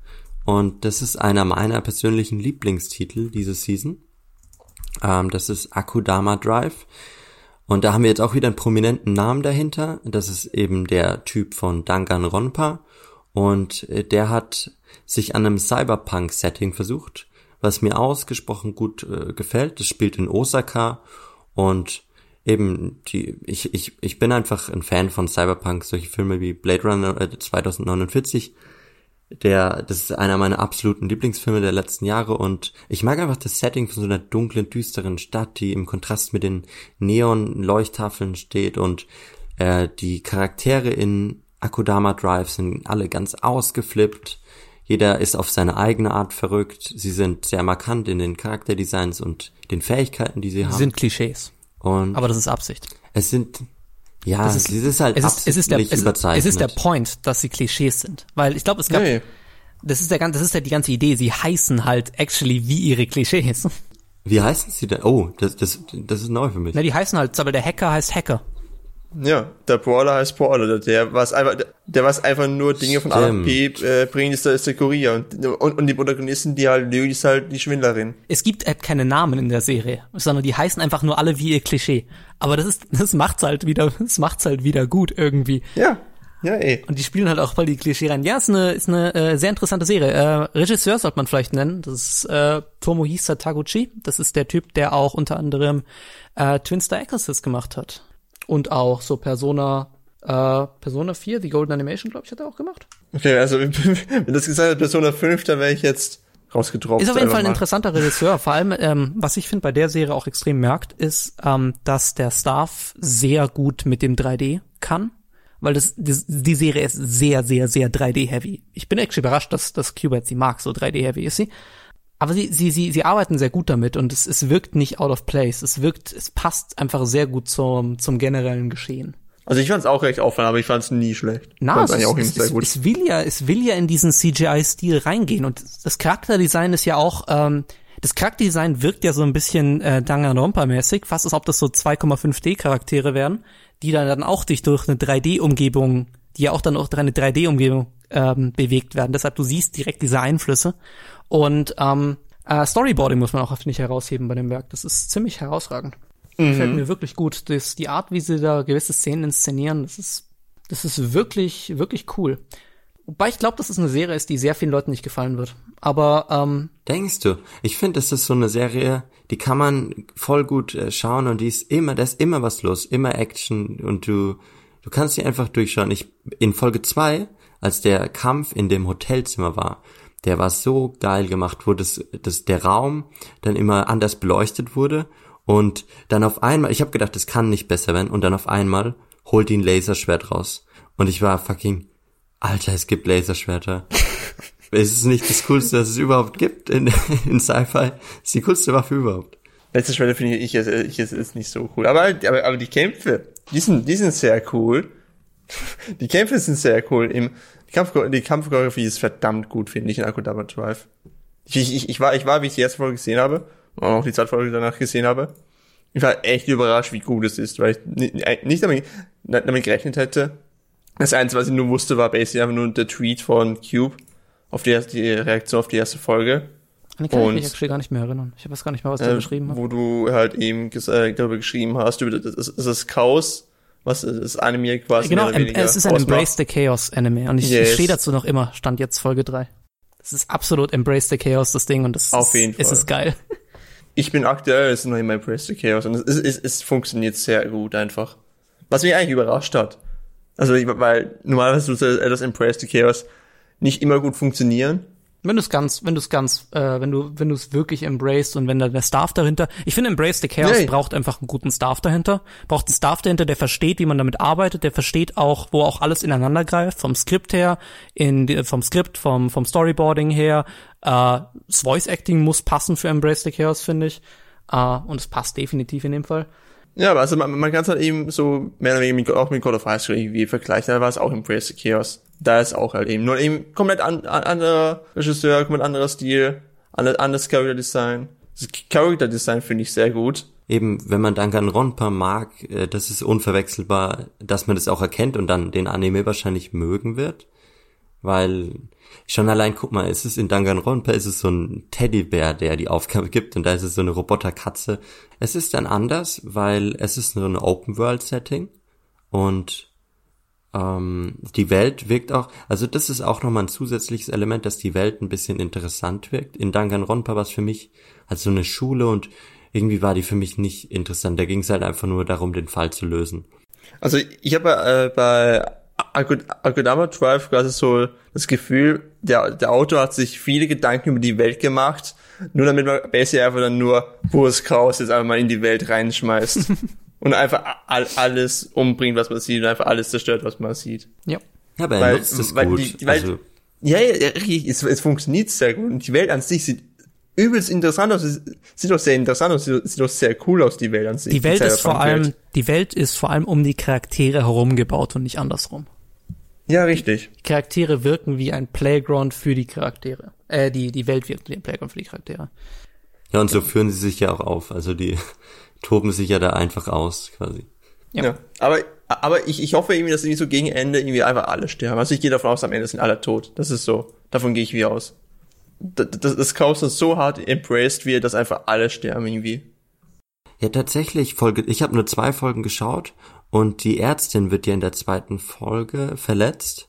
und das ist einer meiner persönlichen Lieblingstitel diese Season. Ähm, das ist Akudama Drive. Und da haben wir jetzt auch wieder einen prominenten Namen dahinter. Das ist eben der Typ von Danganronpa. Und äh, der hat sich an einem Cyberpunk-Setting versucht, was mir ausgesprochen gut äh, gefällt. Das spielt in Osaka und eben die, ich, ich, ich bin einfach ein Fan von Cyberpunk, solche Filme wie Blade Runner äh, 2049 der, das ist einer meiner absoluten Lieblingsfilme der letzten Jahre und ich mag einfach das Setting von so einer dunklen, düsteren Stadt, die im Kontrast mit den Neon-Leuchttafeln steht und äh, die Charaktere in Akudama Drive sind alle ganz ausgeflippt. Jeder ist auf seine eigene Art verrückt. Sie sind sehr markant in den Charakterdesigns und den Fähigkeiten, die sie haben. Sind Klischees. und Aber das ist Absicht. es sind, ja, Das es ist- es ist halt Es ist, es ist der, es, ist- überzeichnet. es ist der Point, dass sie Klischees sind. Weil ich glaube, es gab, Nee. das ist der ganze, das ist ja die ganze Idee. Sie heißen halt actually wie ihre Klischees. Wie heißen sie denn? Oh, das, das, das ist neu für mich. Na, die heißen halt, aber der Hacker heißt Hacker. Ja, der Brawler heißt Brawler, der- der was einfach, der, der was einfach nur Dinge von A nach B äh, bringt, ist der, ist der Kurier. Und, und, und die Protagonisten, die halt lügen, ist halt die Schwindlerin. Es gibt halt keine Namen in der Serie, sondern die heißen einfach nur alle wie ihr Klischee. Aber das ist, das macht's halt wieder, das macht's halt wieder gut irgendwie. Ja, ja, eh. Und die spielen halt auch voll die Klischee rein. Ja, ist eine, ist eine äh, sehr interessante Serie. Äh, Regisseur sollte man vielleicht nennen. Das ist äh, Tomohisa Taguchi. Das ist der Typ, der auch unter anderem äh, Twin Star Exorcist gemacht hat. Und auch so Persona, äh, Persona 4, The Golden Animation, glaube ich, hat er auch gemacht. Okay, also wenn das gesagt hat, Persona 5, dann wäre ich jetzt rausgetropft. Ist auf jeden Fall ein mal. interessanter Regisseur. Vor allem, ähm, was ich finde bei der Serie auch extrem merkt, ist, ähm, dass der Staff sehr gut mit dem 3D kann. Weil das, das, die Serie ist sehr, sehr, sehr 3D-heavy. Ich bin echt überrascht, dass, dass Qbert sie mag, so 3D-heavy ist sie. Aber sie, sie, sie, sie arbeiten sehr gut damit und es, es wirkt nicht out of place. Es wirkt, es passt einfach sehr gut zum, zum generellen Geschehen. Also ich fand's auch recht auffallend, aber ich fand's nie schlecht. Na, es, auch es, sehr es, gut. es will ja, es will ja in diesen CGI-Stil reingehen und das Charakterdesign ist ja auch, ähm, das Charakterdesign wirkt ja so ein bisschen äh, Danganronpa-mäßig, fast als ob das so 2,5D-Charaktere wären, die dann, dann auch durch, durch eine 3D-Umgebung, die ja auch dann auch durch eine 3D-Umgebung ähm, bewegt werden. Deshalb, du siehst direkt diese Einflüsse. Und ähm, äh, Storyboarding muss man auch, finde ich, herausheben bei dem Werk. Das ist ziemlich herausragend. Gefällt mir wirklich gut. Das, die Art, wie sie da gewisse Szenen inszenieren, das ist, das ist wirklich, wirklich cool. Wobei ich glaube, dass es eine Serie ist, die sehr vielen Leuten nicht gefallen wird. Aber ähm, Denkst du? Ich finde, das ist so eine Serie, die kann man voll gut äh, schauen und die ist immer, da ist immer was los, immer Action und du, du kannst die einfach durchschauen. Ich, in Folge zwei, als der Kampf in dem Hotelzimmer war, der war so geil gemacht, wo das, das, der Raum dann immer anders beleuchtet wurde und dann auf einmal, ich habe gedacht, das kann nicht besser werden und dann auf einmal holt ein Laserschwert raus und ich war fucking, Alter, es gibt Laserschwerter. Es ist nicht das Coolste, das es überhaupt gibt in, in Sci-Fi. Es ist die coolste Waffe überhaupt. Schwelle finde ich, ich, ich ist, ist nicht so cool. Aber, aber, aber die Kämpfe, die sind, die sind sehr cool. Die Kämpfe sind sehr cool. Im, Kampf, die Kampfchoreografie ist verdammt gut, finde ich, in Akudama Drive. Ich, ich, ich, war, ich war, wie ich die erste Folge gesehen habe, und auch die zweite Folge danach gesehen habe, ich war echt überrascht, wie gut es ist, weil ich nicht, nicht damit, damit gerechnet hätte. Das Einzige, was ich nur wusste, war basically einfach nur der Tweet von Cube auf die, erste, die Reaktion auf die erste Folge. an die kann ich Und- mich gar nicht mehr erinnern. Ich weiß gar nicht mehr, was der äh, geschrieben hat. wo du halt eben äh, darüber geschrieben hast, über das, das, das Chaos, was das Anime quasi Genau, es ist ein ausmacht. Embrace the Chaos Anime und ich, Yes. ich stehe dazu noch immer, stand jetzt Folge 3. Das ist absolut Embrace the Chaos, das Ding, und das Auf ist, jeden es Fall. ist geil. Ich bin aktuell ist noch in meinem Press the Chaos und es, es, es, es funktioniert sehr gut einfach. Was mich eigentlich überrascht hat. Also, ich, weil normalerweise tut etwas im Press the Chaos nicht immer gut funktionieren. Wenn du es ganz, wenn du es ganz, äh, wenn du, wenn du es wirklich embraced und wenn da der Staff dahinter, ich finde Embrace the Chaos Nee. braucht einfach einen guten Staff dahinter, braucht einen Staff dahinter, der versteht, wie man damit arbeitet, der versteht auch, wo auch alles ineinander greift, vom Skript her, in, vom Skript, vom, vom Storyboarding her, äh, das Voice Acting muss passen für Embrace the Chaos, finde ich, äh, und es passt definitiv in dem Fall. Ja, aber also man, man kann es halt eben so mehr oder weniger mit, auch mit God of High School irgendwie vergleichen. Da war es auch Press the Chaos. Da ist auch halt eben nur eben komplett an, an, anderer Regisseur, komplett anderer Stil, ander- anderes Character Design. Das Character Design finde ich sehr gut. Eben, wenn man Danganronpa mag, äh, das ist unverwechselbar, dass man das auch erkennt und dann den Anime wahrscheinlich mögen wird. Weil schon allein, guck mal, es ist in Danganronpa ist es so ein Teddybär, der die Aufgabe gibt und da ist es so eine Roboterkatze. Es ist dann anders, weil es ist nur ein Open-World-Setting und ähm, die Welt wirkt auch, also das ist auch nochmal ein zusätzliches Element, dass die Welt ein bisschen interessant wirkt. In Danganronpa war es für mich halt so eine Schule und irgendwie war die für mich nicht interessant. Da ging es halt einfach nur darum, den Fall zu lösen. Also ich habe äh, bei Akudama Drive quasi so das Gefühl, der, der Autor hat sich viele Gedanken über die Welt gemacht, nur damit man basically einfach dann nur pures Chaos jetzt einfach mal in die Welt reinschmeißt und einfach all, alles umbringt, was man sieht und einfach alles zerstört, was man sieht. Ja. Ja, aber er Weil- nutzt es weil gut. die- Welt- also, Ja, ja, ja, richtig, es, es funktioniert sehr gut. Und die Welt an sich sieht übelst interessant aus. Sieht doch sehr interessant aus, sieht, doch sehr cool aus, die Welt an sich. Die Welt ist vor allem, die Welt ist vor allem um die Charaktere herum gebaut und nicht andersrum. Ja, richtig. Die Charaktere wirken wie ein Playground für die Charaktere. Äh, die, die Welt wirkt wie ein Playground für die Charaktere. ja, und so führen sie sich ja auch auf. Also die toben sich ja da einfach aus, quasi. Ja. Ja. Aber, aber ich, ich hoffe irgendwie, dass irgendwie so gegen Ende irgendwie einfach alle sterben. Also ich gehe davon aus, am Ende sind alle tot. Das ist so. Davon gehe ich wie aus. Das, das, das Chaos ist so hart embraced wird, dass einfach alle sterben irgendwie. Ja, tatsächlich, Folge, ich habe nur zwei Folgen geschaut und die Ärztin wird ja in der zweiten Folge verletzt.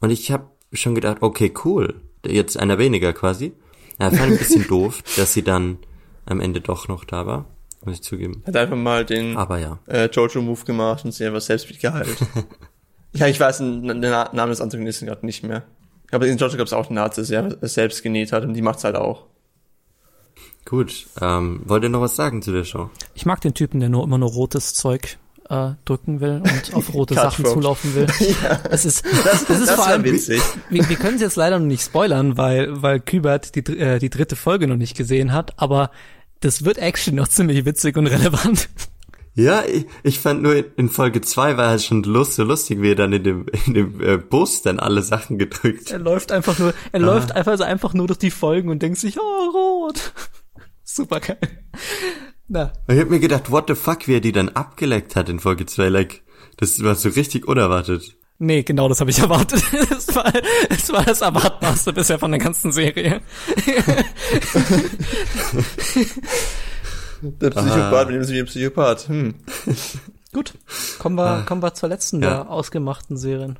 Und ich habe schon gedacht, okay, cool, jetzt einer weniger quasi. Ja, fand ich ein bisschen doof, dass sie dann am Ende doch noch da war, muss ich zugeben. Hat einfach mal den Aber ja. äh, Jojo-Move gemacht und sich einfach selbst geheilt. ja, ich weiß den, Na- Namen des Antagonisten gerade nicht mehr. Aber in Jojo gab es auch einen Arzt, der sich selbst genäht hat und die macht's halt auch. Gut, ähm, wollt ihr noch was sagen zu der Show? Ich mag den Typen, der nur immer nur rotes Zeug äh, drücken will und auf rote Sachen zulaufen will. ja, Es ist, das, ist das vor allem witzig. Wir, wir können es jetzt leider noch nicht spoilern, weil, weil Kübert die, äh, die dritte Folge noch nicht gesehen hat, aber das wird actually noch ziemlich witzig und relevant. Ja, ich, ich fand nur in, in Folge zwei war halt schon lust, so lustig, wie er dann in dem, in dem äh, Bus dann alle Sachen gedrückt. Er läuft einfach nur, er läuft einfach, so einfach nur durch die Folgen und denkt sich, oh, rot. Super geil. Na, ich hab mir gedacht, what the fuck, wie er die dann abgeleckt hat in Folge zwei, like, das war so richtig unerwartet. Nee, genau das habe ich erwartet. Das war, das war das Erwartbarste bisher von der ganzen Serie. Der Psychopath mit dem dem Psychopath. Hm. Gut, kommen wir, kommen wir zur letzten Ja. der ausgemachten Serien.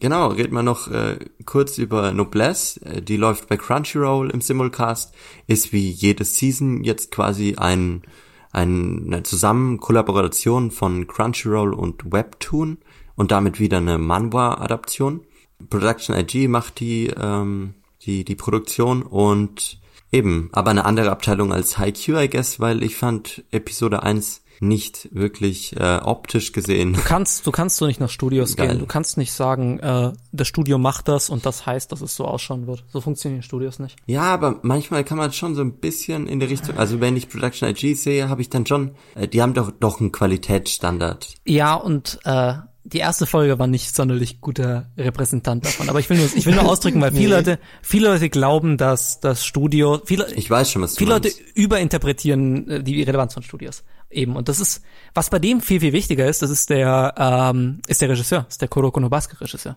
Genau, reden wir noch äh, kurz über Noblesse. Äh, die läuft bei Crunchyroll im Simulcast. Ist wie jede Season jetzt quasi ein, ein, eine Zusammenkollaboration von Crunchyroll und Webtoon und damit wieder eine Manhwa-Adaption. Production IG macht die, ähm, die, die Produktion und eben, aber eine andere Abteilung als Haikyuu, I guess, weil ich fand Episode 1 nicht wirklich äh, optisch gesehen Du kannst, du kannst so nicht nach Studios Geil. gehen. Du kannst nicht sagen, äh, das Studio macht das und das heißt, dass es so ausschauen wird. So funktionieren Studios nicht. Ja, aber manchmal kann man schon so ein bisschen in die Richtung, also wenn ich Production IG sehe, habe ich dann schon, äh, die haben doch doch einen Qualitätsstandard. Ja, und äh, die erste Folge war nicht sonderlich guter Repräsentant davon. Aber ich will nur, ich will nur ausdrücken, weil viele Leute, viele Leute glauben, dass das Studio, viele, Ich weiß schon, was viele Leute überinterpretieren äh, die Relevanz von Studios. Eben. Und das ist, was bei dem viel, viel wichtiger ist, das ist der, ähm, ist der Regisseur, ist der Kuroko no Basuke Regisseur.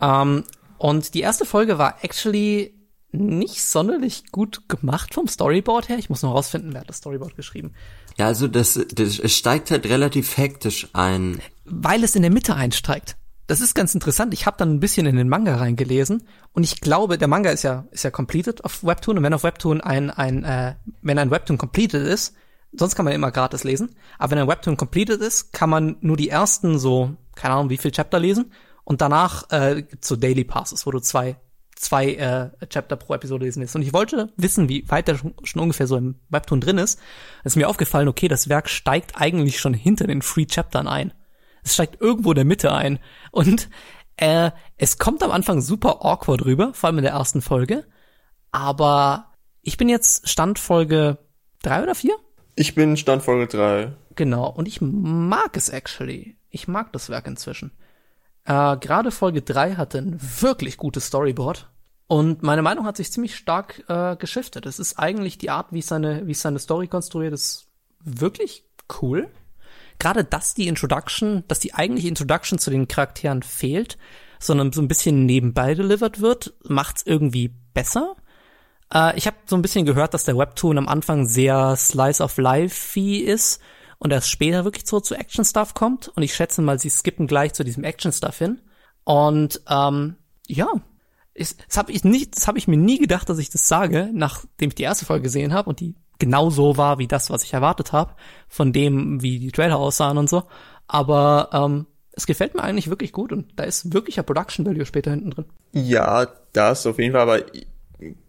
Ähm, und die erste Folge war actually nicht sonderlich gut gemacht vom Storyboard her. Ich muss noch rausfinden, wer hat das Storyboard geschrieben. Ja, also das, das es steigt halt relativ hektisch ein. Weil es in der Mitte einsteigt. Das ist ganz interessant. Ich habe dann ein bisschen in den Manga reingelesen und ich glaube, der Manga ist ja ist ja completed auf Webtoon und wenn auf Webtoon ein ein äh, wenn ein Webtoon completed ist, sonst kann man immer gratis lesen, aber wenn ein Webtoon completed ist, kann man nur die ersten so keine Ahnung wie viel Chapter lesen und danach äh, gibt's so Daily Passes, wo du zwei zwei äh, Chapter pro Episode lesen lässt. Und ich wollte wissen, wie weit der schon, schon ungefähr so im Webtoon drin ist. Es ist mir aufgefallen, okay, das Werk steigt eigentlich schon hinter den Free Chaptern ein. Es steigt irgendwo in der Mitte ein. Und äh, es kommt am Anfang super awkward rüber, vor allem in der ersten Folge. Aber ich bin jetzt Standfolge drei oder vier? Ich bin Stand Folge 3. Genau. Und ich mag es actually. Ich mag das Werk inzwischen. Äh, Gerade Folge drei hatte ein wirklich gutes Storyboard. Und meine Meinung hat sich ziemlich stark äh, geschiftet. Es ist eigentlich die Art, wie seine, wie es seine Story konstruiert, ist wirklich cool. Gerade dass die Introduction, dass die eigentliche Introduction zu den Charakteren fehlt, sondern so ein bisschen nebenbei delivered wird, macht's irgendwie besser. Äh, ich habe so ein bisschen gehört, dass der Webtoon am Anfang sehr Slice of Life ist und erst später wirklich so zu Action Stuff kommt. Und ich schätze mal, sie skippen gleich zu diesem Action Stuff hin. Und ähm, ja, das habe ich nicht, das habe ich mir nie gedacht, dass ich das sage, nachdem ich die erste Folge gesehen habe und die genau so war wie das, was ich erwartet habe, von dem, wie die Trailer aussahen und so. Aber ähm, es gefällt mir eigentlich wirklich gut und da ist wirklicher Production Value später hinten drin. Ja, das auf jeden Fall, aber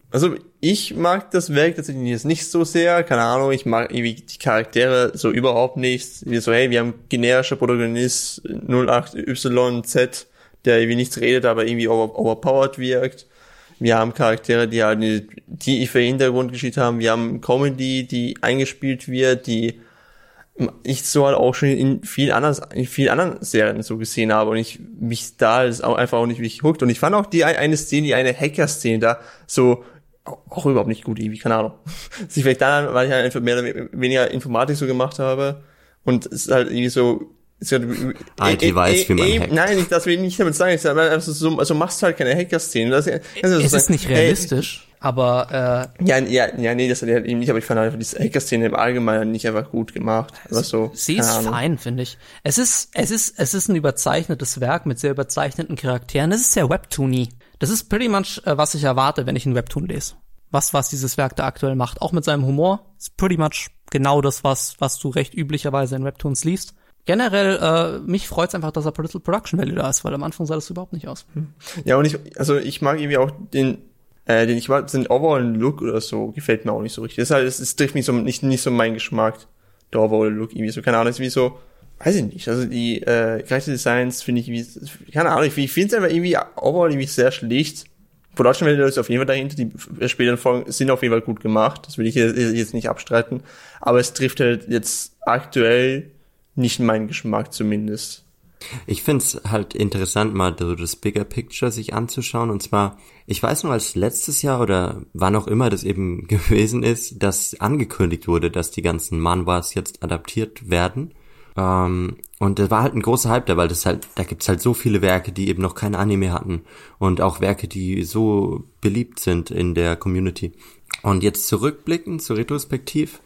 also ich mag das Werk tatsächlich jetzt nicht so sehr, keine Ahnung, ich mag irgendwie die Charaktere so überhaupt nicht. Wie so, hey, wir haben generischer Protagonist 08YZ, der irgendwie nichts redet, aber irgendwie over, overpowered wirkt. Wir haben Charaktere, die halt eine tiefe Hintergrundgeschichte haben. Wir haben Comedy, die eingespielt wird, die ich so halt auch schon in vielen anderen, in vielen anderen Serien so gesehen habe und ich mich da ist auch einfach auch nicht wirklich hooked. Und ich fand auch die eine Szene, die eine Hacker-Szene da so auch überhaupt nicht gut, irgendwie, keine Ahnung. Sie vielleicht dann, weil ich halt einfach mehr oder weniger Informatik so gemacht habe und es halt irgendwie so IT weiß, wie man e, hackt. Nein, ich, das will ich nicht damit sagen. Ich sage, also, so, also machst du halt keine Hacker-Szene. Das, das ist es ist nicht realistisch, ey, aber äh, ja, ja, ja, nee, das hat halt eben nicht. Aber ich fand einfach diese Hacker-Szene im Allgemeinen nicht einfach gut gemacht. Was so, sie ist Ahnung. fein, finde ich. Es ist, es ist, es ist ein überzeichnetes Werk mit sehr überzeichneten Charakteren. Es ist sehr Webtoony. Das ist pretty much, äh, was ich erwarte, wenn ich ein Webtoon lese. Was, was dieses Werk da aktuell macht. Auch mit seinem Humor. Ist pretty much genau das, was, was du recht üblicherweise in Webtoons liest generell, äh, mich freut's einfach, dass er Little Production Value da ist, weil am Anfang sah das überhaupt nicht aus. Hm. Ja, und ich, also ich mag irgendwie auch den, äh, den ich mag, den overall Look oder so, gefällt mir auch nicht so richtig. Das ist halt, es, es trifft mich so, nicht, nicht so mein Geschmack, der overall Look irgendwie so, keine Ahnung, ist wie so, weiß ich nicht, also die, äh, Designs finde ich wie, keine Ahnung, ich, ich finde es einfach irgendwie overall irgendwie sehr schlicht. Production Value ist auf jeden Fall dahinter, die späteren Folgen sind auf jeden Fall gut gemacht, das will ich jetzt nicht abstreiten, aber es trifft halt jetzt aktuell nicht mein Geschmack zumindest. Ich find's halt interessant, mal so das Bigger Picture sich anzuschauen. Und zwar, ich weiß nur, als letztes Jahr oder wann auch immer das eben gewesen ist, dass angekündigt wurde, dass die ganzen Manwas jetzt adaptiert werden. Ähm, und da war halt ein großer Hype da, weil das halt, da gibt's halt so viele Werke, die eben noch kein Anime hatten. Und auch Werke, die so beliebt sind in der Community. Und jetzt zurückblicken, zu retrospektiv,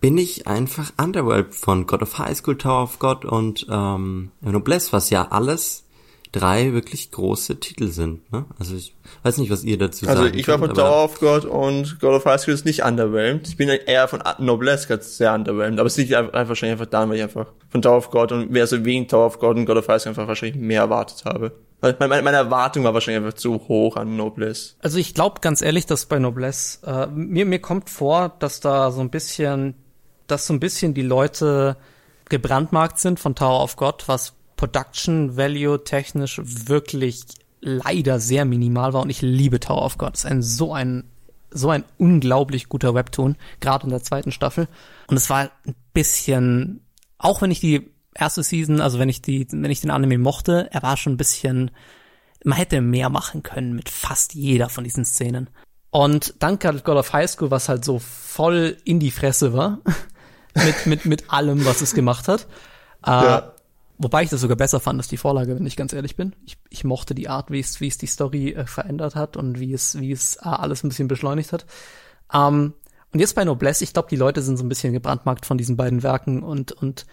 bin ich einfach Underworld von God of High School, Tower of God und ähm, Noblesse, was ja alles drei wirklich große Titel sind. Ne? Also ich weiß nicht, was ihr dazu sagt. Also ich war von Tower of God und God of High School ist nicht underwhelmed. Ich bin eher von Noblesse gerade sehr underwhelmed. Aber es liegt einfach wahrscheinlich einfach daran, weil ich einfach von Tower of God und wer so wegen Tower of God und God of High School einfach wahrscheinlich mehr erwartet habe. Meine, meine Erwartung war wahrscheinlich einfach zu hoch an Noblesse. Also ich glaube ganz ehrlich, dass bei Noblesse, äh, mir, mir kommt vor, dass da so ein bisschen, dass so ein bisschen die Leute gebrandmarkt sind von Tower of God, was Production Value technisch wirklich leider sehr minimal war und ich liebe Tower of God. Es ist ein so ein so ein unglaublich guter Webtoon, gerade in der zweiten Staffel. Und es war ein bisschen, auch wenn ich die erste Season, also wenn ich die, wenn ich den Anime mochte, er war schon ein bisschen, man hätte mehr machen können mit fast jeder von diesen Szenen. Und dank God of High School, was halt so voll in die Fresse war, mit, mit, mit allem, was es gemacht hat. Äh, ja. Wobei ich das sogar besser fand als die Vorlage, wenn ich ganz ehrlich bin. Ich, ich mochte die Art, wie es, wie es die Story äh, verändert hat und wie es, wie es äh, alles ein bisschen beschleunigt hat. Ähm, und jetzt bei Noblesse, ich glaube, die Leute sind so ein bisschen gebrandmarkt von diesen beiden Werken und, und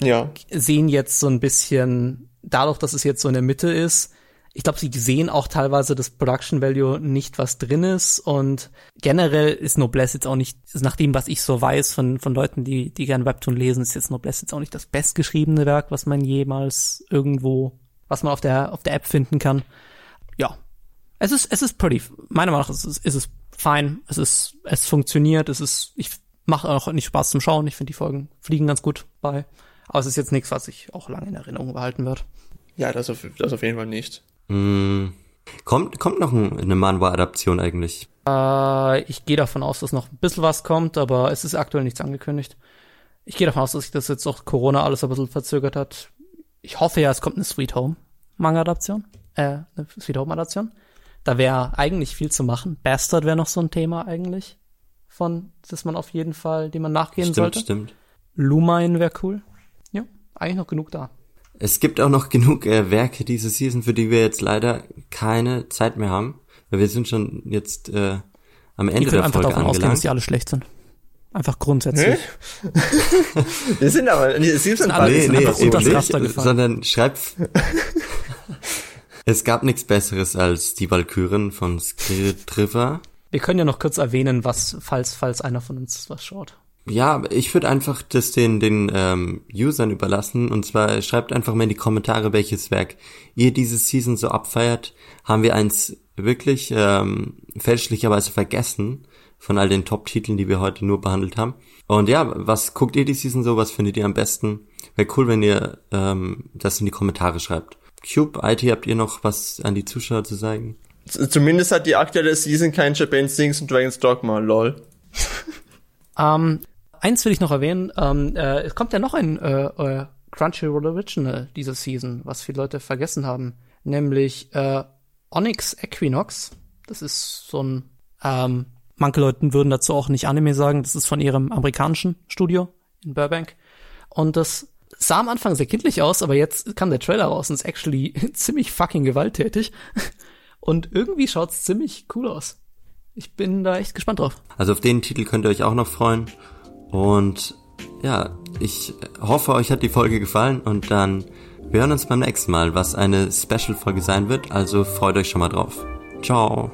ja. sehen jetzt so ein bisschen, dadurch, dass es jetzt so in der Mitte ist, ich glaube, sie sehen auch teilweise das Production Value nicht, was drin ist. Und generell ist Noblesse jetzt auch nicht, nach dem, was ich so weiß von, von Leuten, die, die gern Webtoon lesen, ist jetzt Noblesse jetzt auch nicht das bestgeschriebene Werk, was man jemals irgendwo, was man auf der, auf der App finden kann. Ja. Es ist, es ist pretty, meiner Meinung nach ist es, ist es fein. Es ist, es funktioniert. Es ist, ich mache auch nicht Spaß zum Schauen. Ich finde die Folgen fliegen ganz gut bei. Aber es ist jetzt nichts, was sich auch lange in Erinnerung behalten wird. Ja, das auf, das auf jeden Fall nicht. Mm, kommt, kommt noch eine Manhwa-Adaption eigentlich? Äh, ich gehe davon aus, dass noch ein bisschen was kommt, aber es ist aktuell nichts angekündigt. Ich gehe davon aus, dass sich das jetzt auch Corona alles ein bisschen verzögert hat. Ich hoffe ja, es kommt eine Sweet Home Manga-Adaption. Äh, eine Sweet Home-Adaption. Da wäre eigentlich viel zu machen. Bastard wäre noch so ein Thema eigentlich. Von, dass man auf jeden Fall, dem man nachgehen stimmt, sollte. Stimmt, stimmt. Lumine wäre cool eigentlich noch genug da. Es gibt auch noch genug äh, Werke diese Season, für die wir jetzt leider keine Zeit mehr haben. Weil wir sind schon jetzt äh, am Ende der einfach Folge davon angelangt. ausgehen, dass die alle schlecht sind. Einfach grundsätzlich. wir sind aber, es sind sind alle, nee, nee, einfach eben nicht, sondern schreib, es gab nichts besseres als die Valkyren von Skritriva. Wir können ja noch kurz erwähnen, was, falls, falls einer von uns was schaut. Ja, ich würde einfach das den, den ähm, Usern überlassen. Und zwar schreibt einfach mal in die Kommentare, welches Werk ihr diese Season so abfeiert. Haben wir eins wirklich ähm, fälschlicherweise vergessen von all den Top-Titeln, die wir heute nur behandelt haben. Und ja, was guckt ihr die Season so? Was findet ihr am besten? Wäre cool, wenn ihr ähm, das in die Kommentare schreibt. Cube, IT, habt ihr noch was an die Zuschauer zu sagen? Z zumindest hat die aktuelle Season kein Japan Sings und Dragon's Dogma, lol. Ähm, eins will ich noch erwähnen. Ähm, äh, es kommt ja noch ein äh, äh, Crunchyroll Original diese Season, was viele Leute vergessen haben. Nämlich äh, Onyx Equinox. Das ist so ein, ähm, manche Leute würden dazu auch nicht Anime sagen. Das ist von ihrem amerikanischen Studio in Burbank. Und das sah am Anfang sehr kindlich aus, aber jetzt kam der Trailer raus und ist actually ziemlich fucking gewalttätig. Und irgendwie schaut's ziemlich cool aus. Ich bin da echt gespannt drauf. Also auf den Titel könnt ihr euch auch noch freuen. Und ja, ich hoffe, euch hat die Folge gefallen und dann wir hören uns beim nächsten Mal, was eine Special-Folge sein wird. Also freut euch schon mal drauf. Ciao.